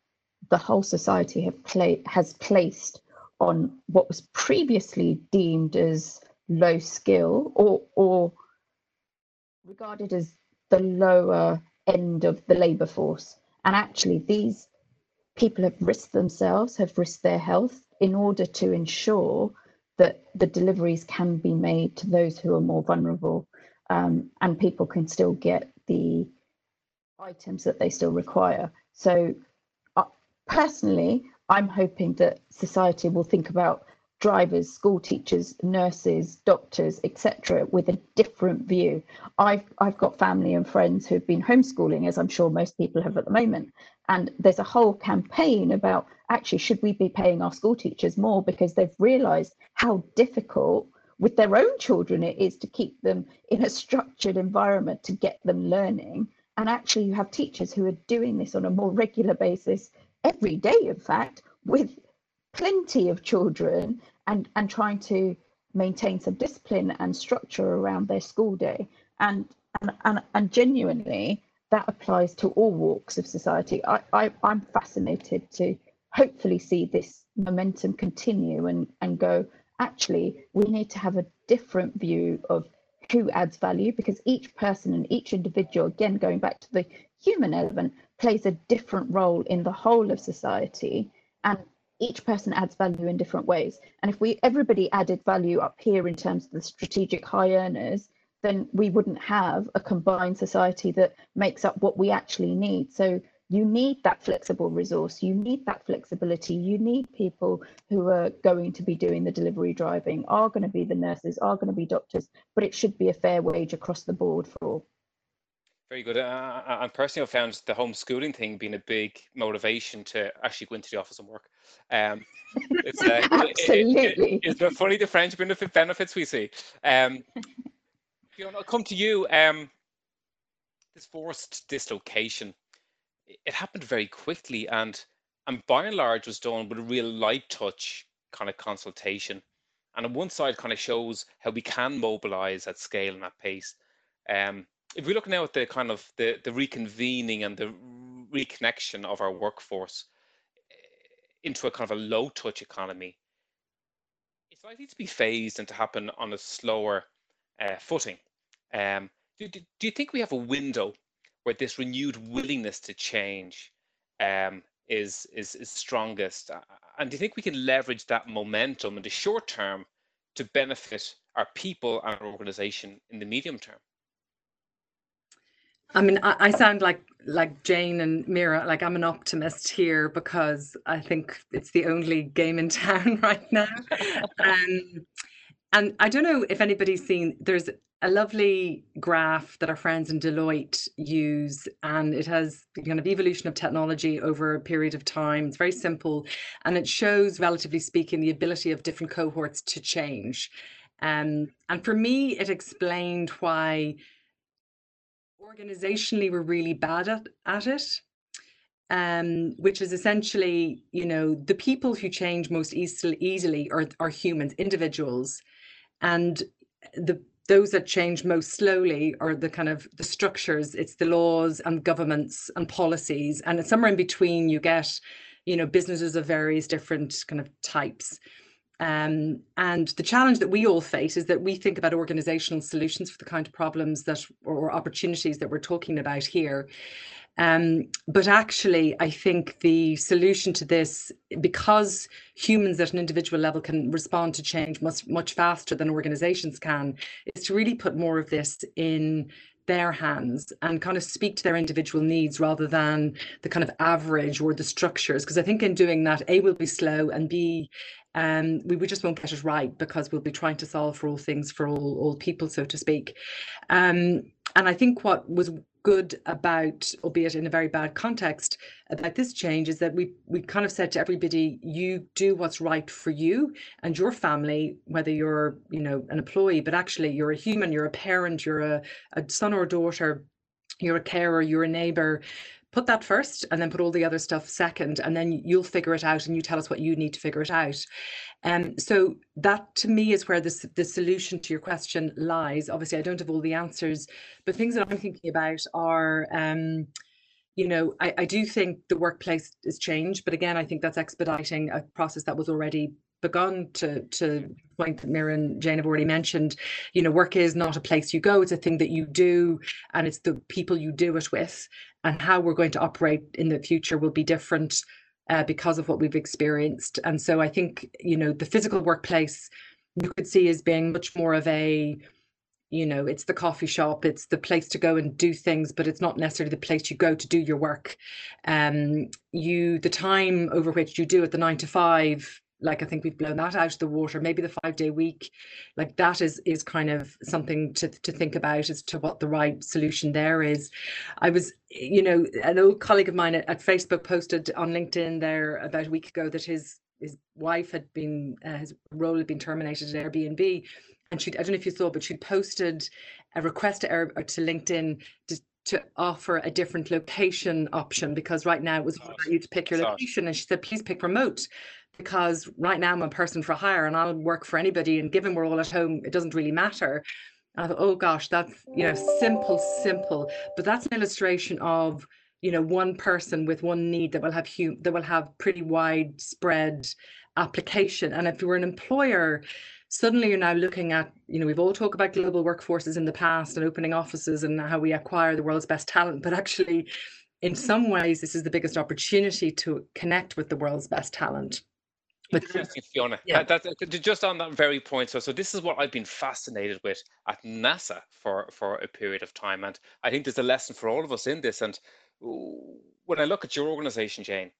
C: the whole society have play, has placed on what was previously deemed as low skill or or regarded as the lower end of the labor force. And actually, these people have risked themselves, have risked their health in order to ensure that the deliveries can be made to those who are more vulnerable um, and people can still get the items that they still require. So, uh, personally, I'm hoping that society will think about drivers, school teachers, nurses, doctors, etc., with a different view. I've I've got family and friends who've been homeschooling, as I'm sure most people have at the moment, and there's a whole campaign about actually should we be paying our school teachers more because they've realised how difficult with their own children it is to keep them in a structured environment to get them learning. And actually, you have teachers who are doing this on a more regular basis every day, in fact, with plenty of children and and trying to maintain some discipline and structure around their school day. And and and, and genuinely that applies to all walks of society. I, I i'm fascinated to hopefully see this momentum continue and and go actually we need to have a different view of who adds value because each person and each individual again going back to the human element plays a different role in the whole of society and each person adds value in different ways. And if we everybody added value up here in terms of the strategic high earners, then we wouldn't have a combined society that makes up what we actually need. So you need that flexible resource, you need that flexibility, you need people who are going to be doing the delivery driving, are going to be the nurses, are going to be doctors, but it should be a fair wage across the board for.
A: Very good. Uh, and personally, found the homeschooling thing being a big motivation to actually go into the office and work. Um,
C: it's uh, absolutely. It, it,
A: it's funny the French benefit benefits we see. Um, Fiona, I'll come to you. Um, this forced dislocation, it happened very quickly, and and by and large was done with a real light touch kind of consultation. And on one side, kind of shows how we can mobilize at scale and at pace. Um, if we look now at the kind of the, the reconvening and the reconnection of our workforce eh, into a kind of a low touch economy, it's likely to be phased and to happen on a slower uh, footing. Um, do, do, do, you think we have a window where this renewed willingness to change um, is, is, is strongest? And do you think we can leverage that momentum in the short term to benefit our people and our organization in the medium term?
D: I mean, I, I, sound like like Jane and Mira. Like I'm an optimist here because I think it's the only game in town right now. um, and I don't know if anybody's seen. There's a lovely graph that our friends in Deloitte use, and it has the kind of evolution of technology over a period of time. It's very simple, and it shows, relatively speaking, the ability of different cohorts to change. Um, and for me, it explained why organizationally we're really bad at, at it um, which is essentially you know the people who change most easily easily are, are humans individuals. And the those that change most slowly are the kind of the structures. It's the laws and governments and policies and somewhere in between you get you know businesses of various different kind of types um, and the challenge that we all face is that we think about organizational solutions for the kind of problems that or opportunities that we're talking about here. Um, but actually, I think the solution to this, because humans at an individual level can respond to change much much faster than organizations can, is to really put more of this in their hands and kind of speak to their individual needs rather than the kind of average or the structures. Because I think in doing that, A, will be slow and B, um, we, we just won't get it right because we'll be trying to solve for all things for all, all people, so to speak. Um, and I think what was good about, albeit in a very bad context, about this change is that we we kind of said to everybody, you do what's right for you and your family, whether you're you know an employee, but actually you're a human, you're a parent, you're a, a son or daughter, you're a carer, you're a neighbor put that first and then put all the other stuff second and then you'll figure it out and you tell us what you need to figure it out. Um, so that to me is where this, the solution to your question lies. Obviously, I don't have all the answers, but things that I'm thinking about are, um, you know, I, I do think the workplace has changed, but again, I think that's expediting a process that was already begun to to point that Mira and Jane have already mentioned, you know, work is not a place you go, it's a thing that you do, and it's the people you do it with, and how we're going to operate in the future will be different uh, because of what we've experienced. And so I think, you know, the physical workplace you could see as being much more of a, you know, it's the coffee shop, it's the place to go and do things, but it's not necessarily the place you go to do your work. Um, you, the time over which you do it, the nine to five, like I think we've blown that out of the water. Maybe the five day week, like that is is kind of something to to think about as to what the right solution there is. I was, you know, an old colleague of mine at, at Facebook posted on LinkedIn there about a week ago that his his wife had been uh, his role had been terminated at Airbnb, and she I don't know if you saw, but she posted a request to Air, to LinkedIn to to offer a different location option because right now it was you to pick your location and she said please pick remote because right now I'm a person for hire and I'll work for anybody. And given we're all at home, it doesn't really matter. And I thought, oh gosh, that's you know simple, simple, but that's an illustration of you know one person with one need that will have hum- that will have pretty widespread application. And if you're an employer, suddenly you're now looking at you know we've all talked about global workforces in the past and opening offices and how we acquire the world's best talent, but actually. In some ways, this is the biggest opportunity to connect with the world's best talent
A: but Interesting, Fiona. Yeah. That, that, just on that very point. So, so this is what I've been fascinated with at NASA for for a period of time, and I think there's a lesson for all of us in this. And when I look at your organization, Jane,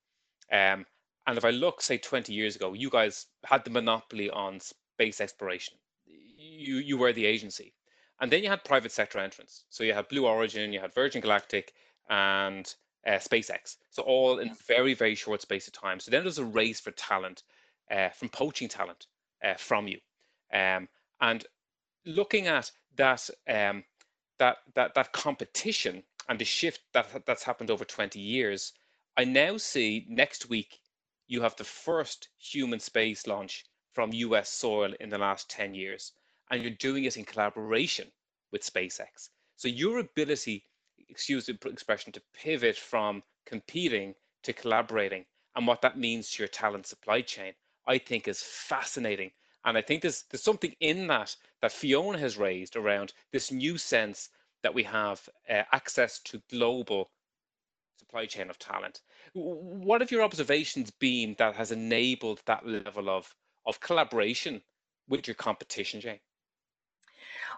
A: um, and if I look, say, 20 years ago, you guys had the monopoly on space exploration. You you were the agency, and then you had private sector entrants. So you had Blue Origin, you had Virgin Galactic, and uh, SpaceX. So all in very very short space of time. So then there's a race for talent from poaching talent uh, from you. Um, and looking at that, um, that, that, that competition and the shift that, that's happened over 20 years, I now see next week you have the first human space launch from US soil in the last 10 years, and you're doing it in collaboration with SpaceX. So your ability, excuse the expression, to pivot from competing to collaborating and what that means to your talent supply chain, I think is fascinating. And I think there's there's something in that that Fiona has raised around this new sense that we have uh, access to global supply chain of talent. What have your observations been that has enabled that level of of collaboration with your competition, Jane?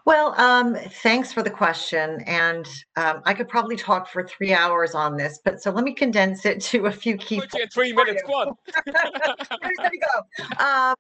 B: Well, um, thanks for the question. And um, I could probably talk for three hours on this, but so let me condense it to a few key
A: points. Three minutes, go on.
B: there we go. Um,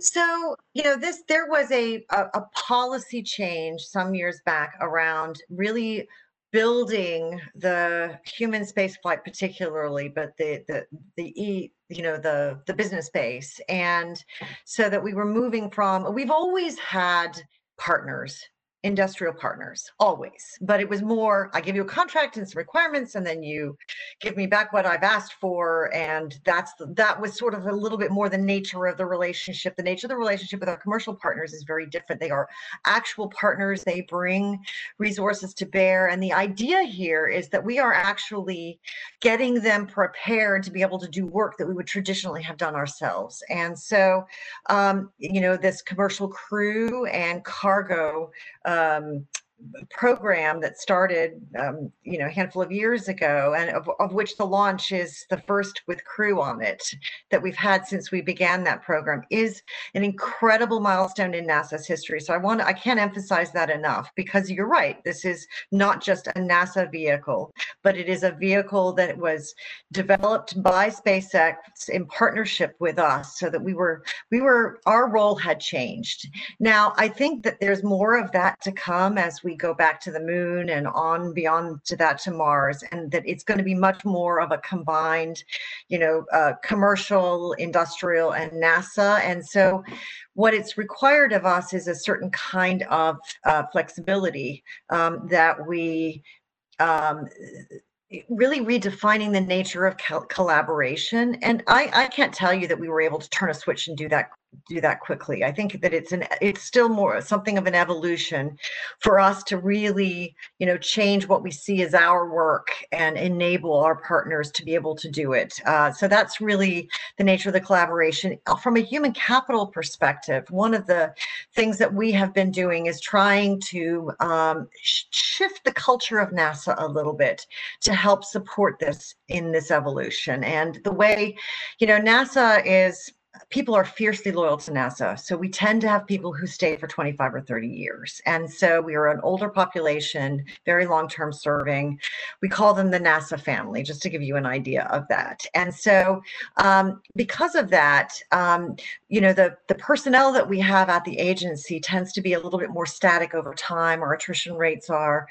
B: so, you know, this there was a, a, a policy change some years back around really building the human spaceflight particularly but the the the e you know the the business space and so that we were moving from we've always had partners industrial partners always. But it was more i give you a contract and some requirements and then you give me back what i've asked for and that's that was sort of a little bit more the nature of the relationship. The nature of the relationship with our commercial partners is very different. They are actual partners. They bring resources to bear. And the idea here is that we are actually getting them prepared to be able to do work that we would traditionally have done ourselves. And so um, you know this commercial crew and cargo um, program that started, um, you know, a handful of years ago, and of, of, which the launch is the first with crew on it that we've had since we began that program, is an incredible milestone in NASA's history. So I want, I can't emphasize that enough because you're right. This is not just a NASA vehicle, but it is a vehicle that was developed by SpaceX in partnership with us, so that we were, we were, our role had changed. Now I think that there's more of that to come as we go back to the moon and on beyond to that to Mars, and that it's going to be much more of a combined, you know, uh, commercial, industrial, and NASA. And so, what it's required of us is a certain kind of uh, flexibility um, that we um, really redefining the nature of collaboration. And I, I can't tell you that we were able to turn a switch and do that do that quickly. I think that it's an it's still more something of an evolution for us to really, you know, change what we see as our work and enable our partners to be able to do it. Uh, so that's really the nature of the collaboration. Uh, from a human capital perspective, one of the things that we have been doing is trying to um, sh shift the culture of NASA a little bit to help support this in this evolution. And the way, you know, NASA is people are fiercely loyal to NASA. So we tend to have people who stay for 25 or 30 years. And so we are an older population, very long term serving. We call them the NASA family, just to give you an idea of that. And so um, because of that, um, you know, the, the personnel that we have at the agency tends to be a little bit more static over time. Our attrition rates are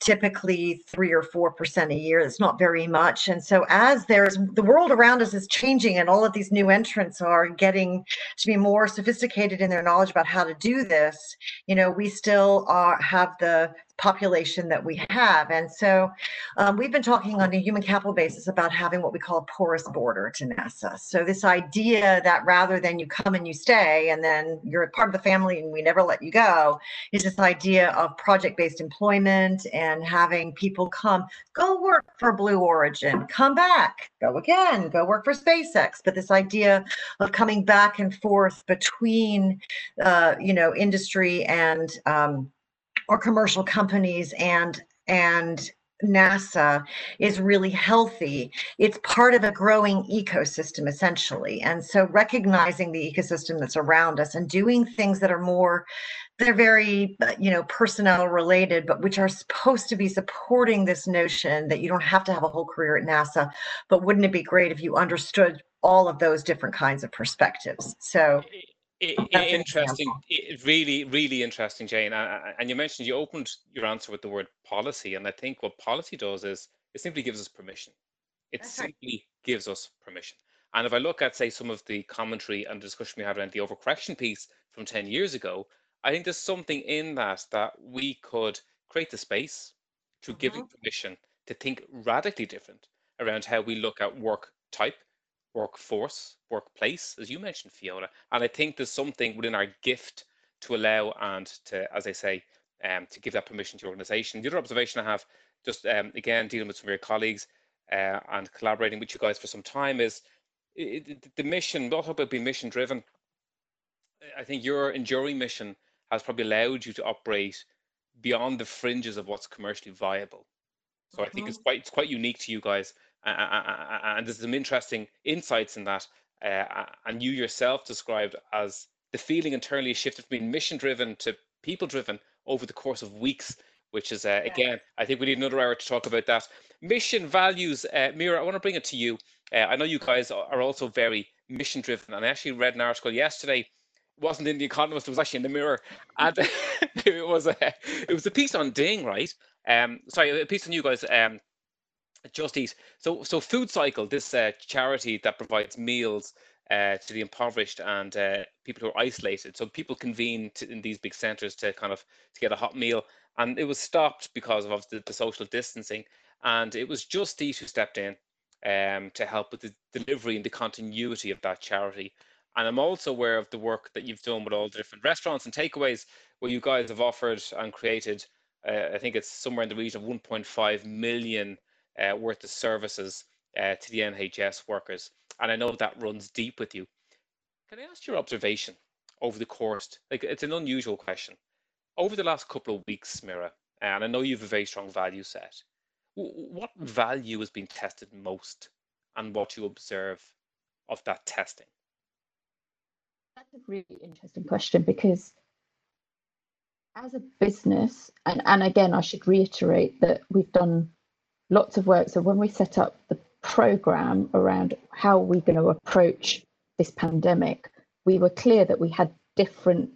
B: typically three or 4% a year. It's not very much. And so as there's the world around us is changing and all of these new entrants are getting to be more sophisticated in their knowledge about how to do this, you know, we still are have the population that we have. And so um, we've been talking on a human capital basis about having what we call a porous border to NASA. So this idea that rather than you come and you stay and then you're a part of the family and we never let you go is this idea of project-based employment and having people come, go work for Blue Origin, come back, go again, go work for SpaceX. But this idea of coming back and forth between, uh, you know, industry and um, or commercial companies and and NASA is really healthy. It's part of a growing ecosystem, essentially. And so recognizing the ecosystem that's around us and doing things that are more, they're very, you know, personnel related, but which are supposed to be supporting this notion that you don't have to have a whole career at NASA. But wouldn't it be great if you understood all of those different kinds of perspectives? So
A: it, interesting. It, really, really interesting, Jane. And you mentioned you opened your answer with the word policy, and I think what policy does is it simply gives us permission. It That's simply right. gives us permission. And if I look at, say, some of the commentary and discussion we had around the overcorrection piece from 10 years ago, I think there's something in that that we could create the space through mm-hmm. giving permission to think radically different around how we look at work type, workforce, workplace, as you mentioned, Fiona. And I think there's something within our gift to allow and to, as I say, um, to give that permission to your organization. The other observation I have, just um, again dealing with some of your colleagues uh, and collaborating with you guys for some time, is it, the mission. We all talk about being mission driven. I think your enduring mission has probably allowed you to operate beyond the fringes of what's commercially viable. So mm-hmm. I think it's mm-hmm. quite it's quite unique to you guys and there's some interesting insights in that. Uh, and you yourself described as the feeling internally shifted from being mission driven to people driven over the course of weeks, which is, uh, again, I think we need another hour to talk about that. Mission values, uh, Mira, I want to bring it to you. Uh, I know you guys are also very mission driven. And I actually read an article yesterday it wasn't in the Economist. It was actually in the Mirror, and it was a it was a piece on Ding, right? Um, sorry, a piece on you guys. Um, just Eat. So, so Food Cycle, this uh, charity that provides meals uh, to the impoverished and uh, people who are isolated. So people convene to, in these big centres to kind of to get a hot meal, and it was stopped because of the, the social distancing. And it was Just Eat who stepped in um, to help with the delivery and the continuity of that charity. And I'm also aware of the work that you've done with all the different restaurants and takeaways where you guys have offered and created. Uh, I think it's somewhere in the region of 1.5 million uh, worth of services uh, to the NHS workers. And I know that runs deep with you. Can I ask your observation over the course? Like it's an unusual question. Over the last couple of weeks, Mira, and I know you have a very strong value set. What value has been tested most, and what you observe of that testing?
C: That's a really interesting question because as a business, and, and again, I should reiterate that we've done lots of work. So when we set up the program around how we're going to approach this pandemic, we were clear that we had different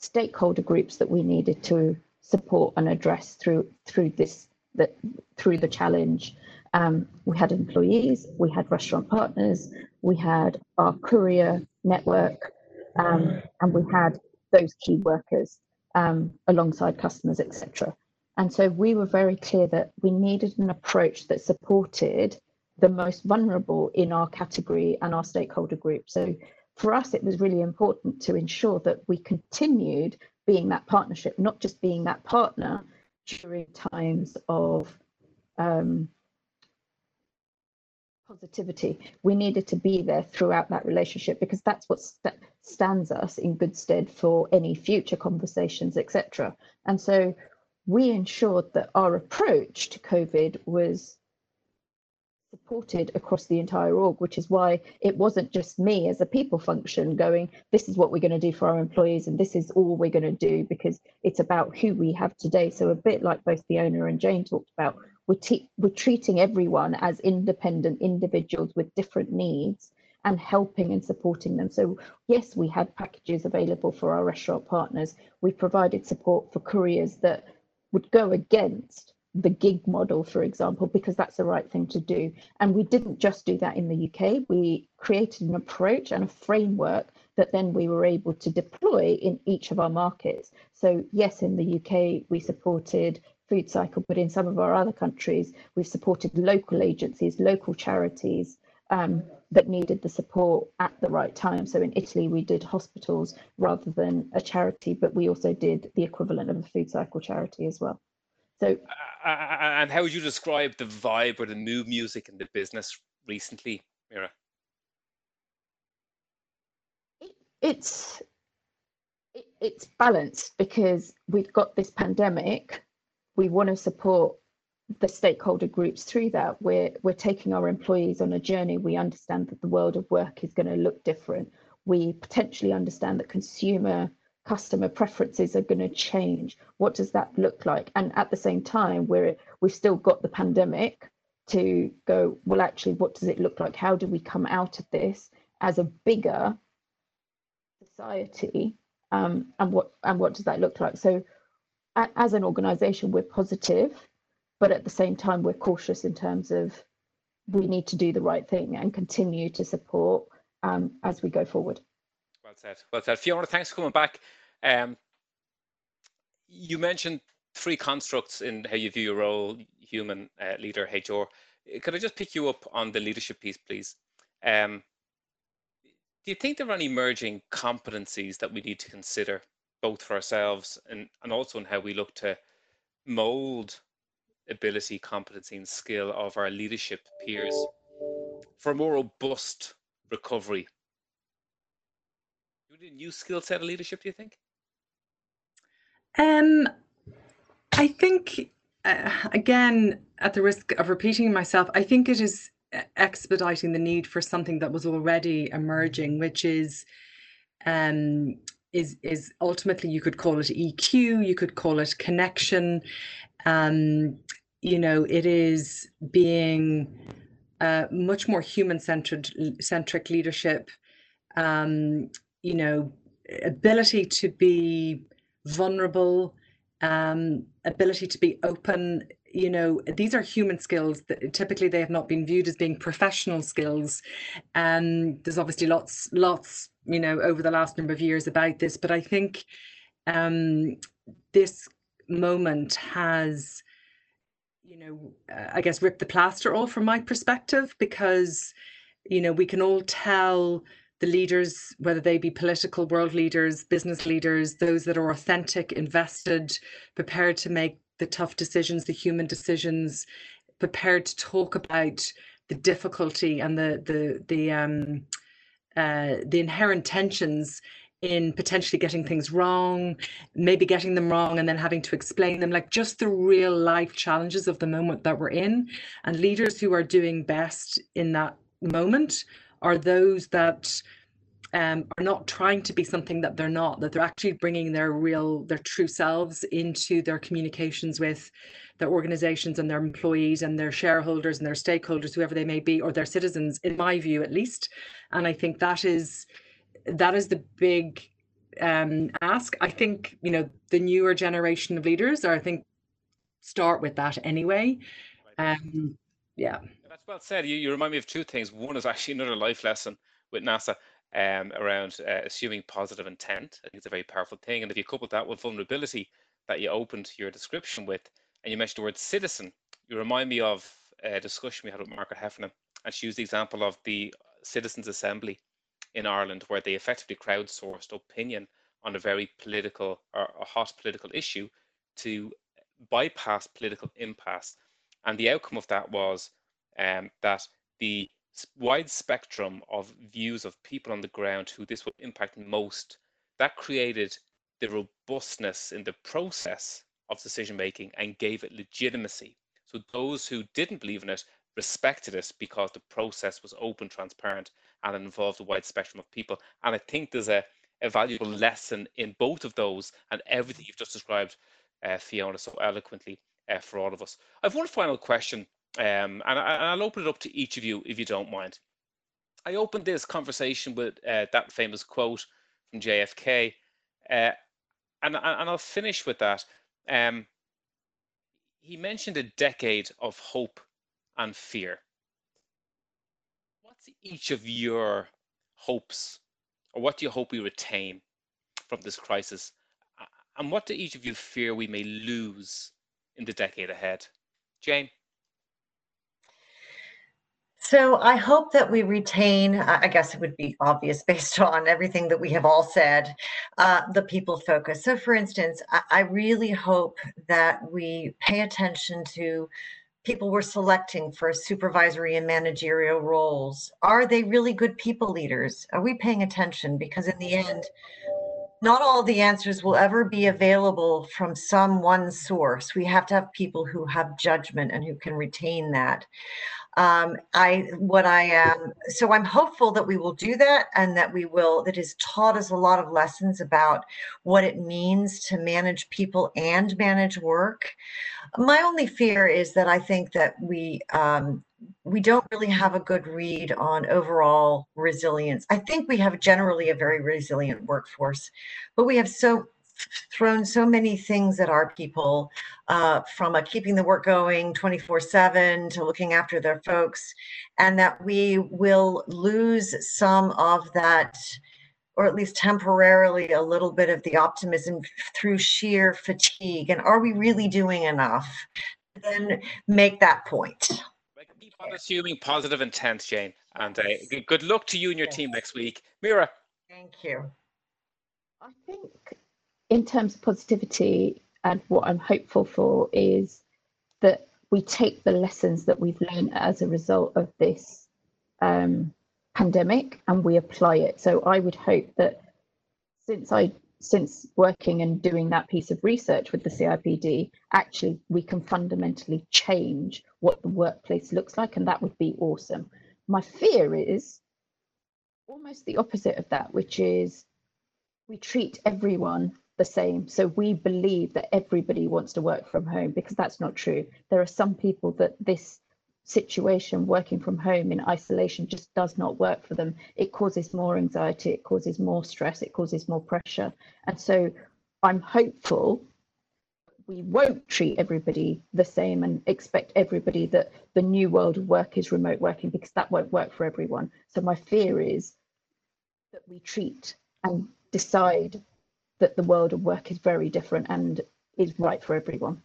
C: stakeholder groups that we needed to support and address through through this that through the challenge. Um, we had employees, we had restaurant partners, we had our courier network, um, and we had those key workers um, alongside customers, etc. And so we were very clear that we needed an approach that supported the most vulnerable in our category and our stakeholder group. So for us, it was really important to ensure that we continued being that partnership, not just being that partner during times of um, positivity. We needed to be there throughout that relationship because that's what st stands us in good stead for any future conversations, etc. And so we ensured that our approach to COVID was supported across the entire org, which is why it wasn't just me as a people function going, this is what we're going to do for our employees and this is all we're going to do because it's about who we have today. So a bit like both Fiona and Jane talked about, we're, we're treating everyone as independent individuals with different needs and helping and supporting them. So yes, we had packages available for our restaurant partners. We provided support for couriers that would go against the gig model, for example, because that's the right thing to do. And we didn't just do that in the UK, we created an approach and a framework that then we were able to deploy in each of our markets. So, yes, in the UK, we supported Food Cycle, but in some of our other countries, we've supported local agencies, local charities. Um, that needed the support at the right time. So in Italy, we did hospitals rather than a charity, but we also did the equivalent of a food cycle charity as well. So,
A: uh, and how would you describe the vibe or the mood music in the business recently, Mira?
C: It's it's balanced because we've got this pandemic. We want to support the stakeholder groups through that. We're we're taking our employees on a journey. We understand that the world of work is going to look different. We potentially understand that consumer customer preferences are going to change what does that look like and at the same time we're we've still got the pandemic to go well actually what does it look like how do we come out of this as a bigger society um, and what and what does that look like so as an organization we're positive but at the same time we're cautious in terms of we need to do the right thing and continue to support um, as we go forward
A: well said. Well said. Fiona, thanks for coming back. Um, you mentioned three constructs in how you view your role, human, uh, leader, HR. Could I just pick you up on the leadership piece, please? Um, do you think there are any emerging competencies that we need to consider, both for ourselves and, and also in how we look to mold ability, competency, and skill of our leadership peers for a more robust recovery? Do we need a new skill set of leadership, do you think?
D: Um, I think, uh, again, at the risk of repeating myself, I think it is uh, expediting the need for something that was already emerging, which is um, is is ultimately you could call it EQ, you could call it connection. Um, you know, it is being uh, much more human centered centric leadership. Um, you know, ability to be vulnerable, um, ability to be open. You know, these are human skills that typically they have not been viewed as being professional skills. And um, there's obviously lots, lots, you know, over the last number of years about this. But I think um, this moment has, you know, uh, I guess rip the plaster off from my perspective because, you know, we can all tell the leaders, whether they be political world leaders, business leaders, those that are authentic, invested, prepared to make the tough decisions, the human decisions, prepared to talk about the difficulty and the the the um, uh, the inherent tensions in potentially getting things wrong, maybe getting them wrong and then having to explain them, like just the real life challenges of the moment that we're in. And leaders who are doing best in that moment are those that um, are not trying to be something that they're not, that they're actually bringing their real, their true selves into their communications with their organizations and their employees and their shareholders and their stakeholders, whoever they may be, or their citizens, in my view at least. And I think that is that is the big um, ask. I think you know the newer generation of leaders are, I think, start with that anyway. Um, yeah.
A: That's well said. You, you remind me of two things. One is actually another life lesson with NASA um, around uh, assuming positive intent. I think it's a very powerful thing. And if you couple that with vulnerability that you opened your description with, and you mentioned the word citizen, you remind me of a discussion we had with Margaret Heffernan, and she used the example of the Citizens Assembly in Ireland, where they effectively crowdsourced opinion on a very political or a hot political issue to bypass political impasse. And the outcome of that was um, that the wide spectrum of views of people on the ground who this would impact most, that created the robustness in the process of decision making and gave it legitimacy. So those who didn't believe in it respected it because the process was open, transparent, and involved a wide spectrum of people. And I think there's a, a valuable lesson in both of those and everything you've just described, uh, Fiona, so eloquently uh, for all of us. I have one final question, um, and, I, will open it up to each of you if you don't mind. I opened this conversation with uh, that famous quote from JFK, uh, and, and I'll finish with that. Um, he mentioned a decade of hope and fear. What's each of your hopes, or what do you hope we retain from this crisis? And what do each of you fear we may lose in the decade ahead? Jane?
B: So I hope that we retain, I guess it would be obvious based on everything that we have all said, uh, the people focus. So for instance, I, I really hope that we pay attention to people we're selecting for supervisory and managerial roles. Are they really good people leaders? Are we paying attention? Because in the end, not all the answers will ever be available from some one source. We have to have people who have judgment and who can retain that um, I what I am so I'm hopeful that we will do that and that we will that has taught us a lot of lessons about what it means to manage people and manage work. My only fear is that I think that we um, we don't really have a good read on overall resilience. I think we have generally a very resilient workforce, but we have so thrown so many things at our people uh, from a keeping the work going 24 7 to looking after their folks, and that we will lose some of that, or at least temporarily, a little bit of the optimism through sheer fatigue. And are we really doing enough? Then make that point.
A: Keep on assuming positive intent, Jane. And uh, good luck to you and your team next week. Mira.
B: Thank you.
C: I think in terms of positivity and what I'm hopeful for is that we take the lessons that we've learned as a result of this um, pandemic and we apply it. So I would hope that since I since working and doing that piece of research with the CIPD, actually we can fundamentally change what the workplace looks like, and that would be awesome. My fear is almost the opposite of that, which is we treat everyone the same. So we believe that everybody wants to work from home because that's not true. There are some people that this situation working from home in isolation just does not work for them. It causes more anxiety, it causes more stress, it causes more pressure. And so I'm hopeful we won't treat everybody the same and expect everybody that the new world of work is remote working because that won't work for everyone. So my fear is that we treat and decide that the world of work is very different and is right for everyone.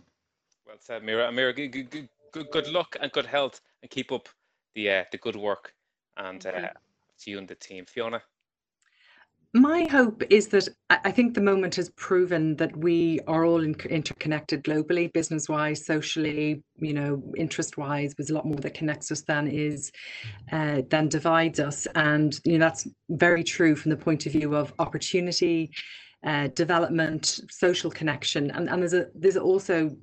A: Well said, Mira. Mira, good, good, good, good luck and good health, and keep up the uh, the good work. And uh, to you and the team, Fiona.
D: my hope is that I think the moment has proven that we are all in, interconnected globally, business wise, socially, you know, interest wise. There's a lot more that connects us than is uh, than divides us, and you know that's very true from the point of view of opportunity, uh, development, social connection, and, and there's a there's also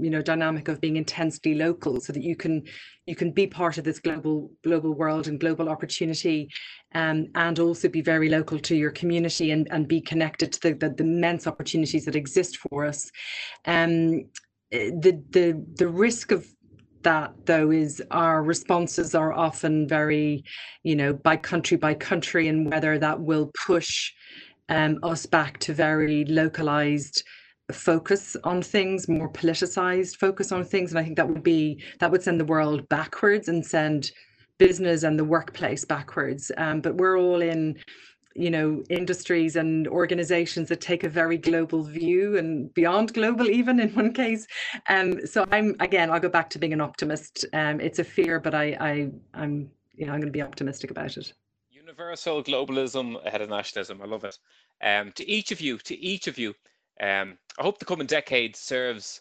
D: you know dynamic of being intensely local, so that you can you can be part of this global global world and global opportunity, um, and also be very local to your community and and be connected to the the, the immense opportunities that exist for us. Um, the the the risk of that though is our responses are often very you know by country by country and whether that will push um, us back to very localized focus on things more politicized focus on things. And i think that would be that would send the world backwards and send business and the workplace backwards. Um, but we're all in you know industries and organizations that take a very global view and beyond global even in one case. Um so i'm again i'll go back to being an optimist. Um it's a fear but i i i'm you know i'm going to be optimistic about it
A: universal globalism ahead of nationalism. I love it. Um, to each of you, to each of you, um, I hope the coming decade serves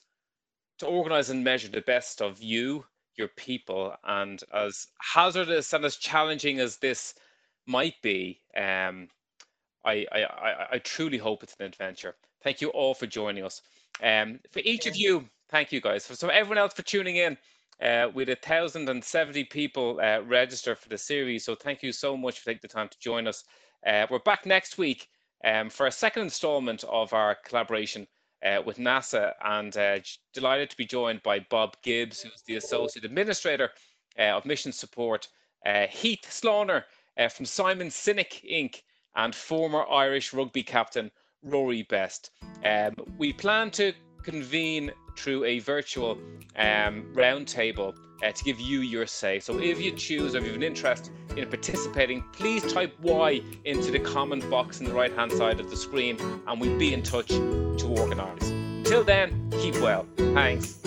A: to organize and measure the best of you, your people, and as hazardous and as challenging as this might be, um, I, I, I, I, truly hope it's an adventure. Thank you all for joining us. Um, for each of you, thank you guys. For so everyone else for tuning in. Uh, had 1,070 people uh, register for the series, so thank you so much for taking the time to join us. Uh, we're back next week um, for a second installment of our collaboration uh, with NASA, and uh, delighted to be joined by Bob Gibbs, who's the Associate Administrator uh, of Mission Support, Heath Slaughter from Simon Sinek Inc., and former Irish rugby captain Rory Best. Um, we plan to convene through a virtual um, roundtable uh, to give you your say. So if you choose or if you have an interest in participating, please type Y into the comment box on the right hand side of the screen and we'll be in touch to organise. Till then, keep well. Thanks.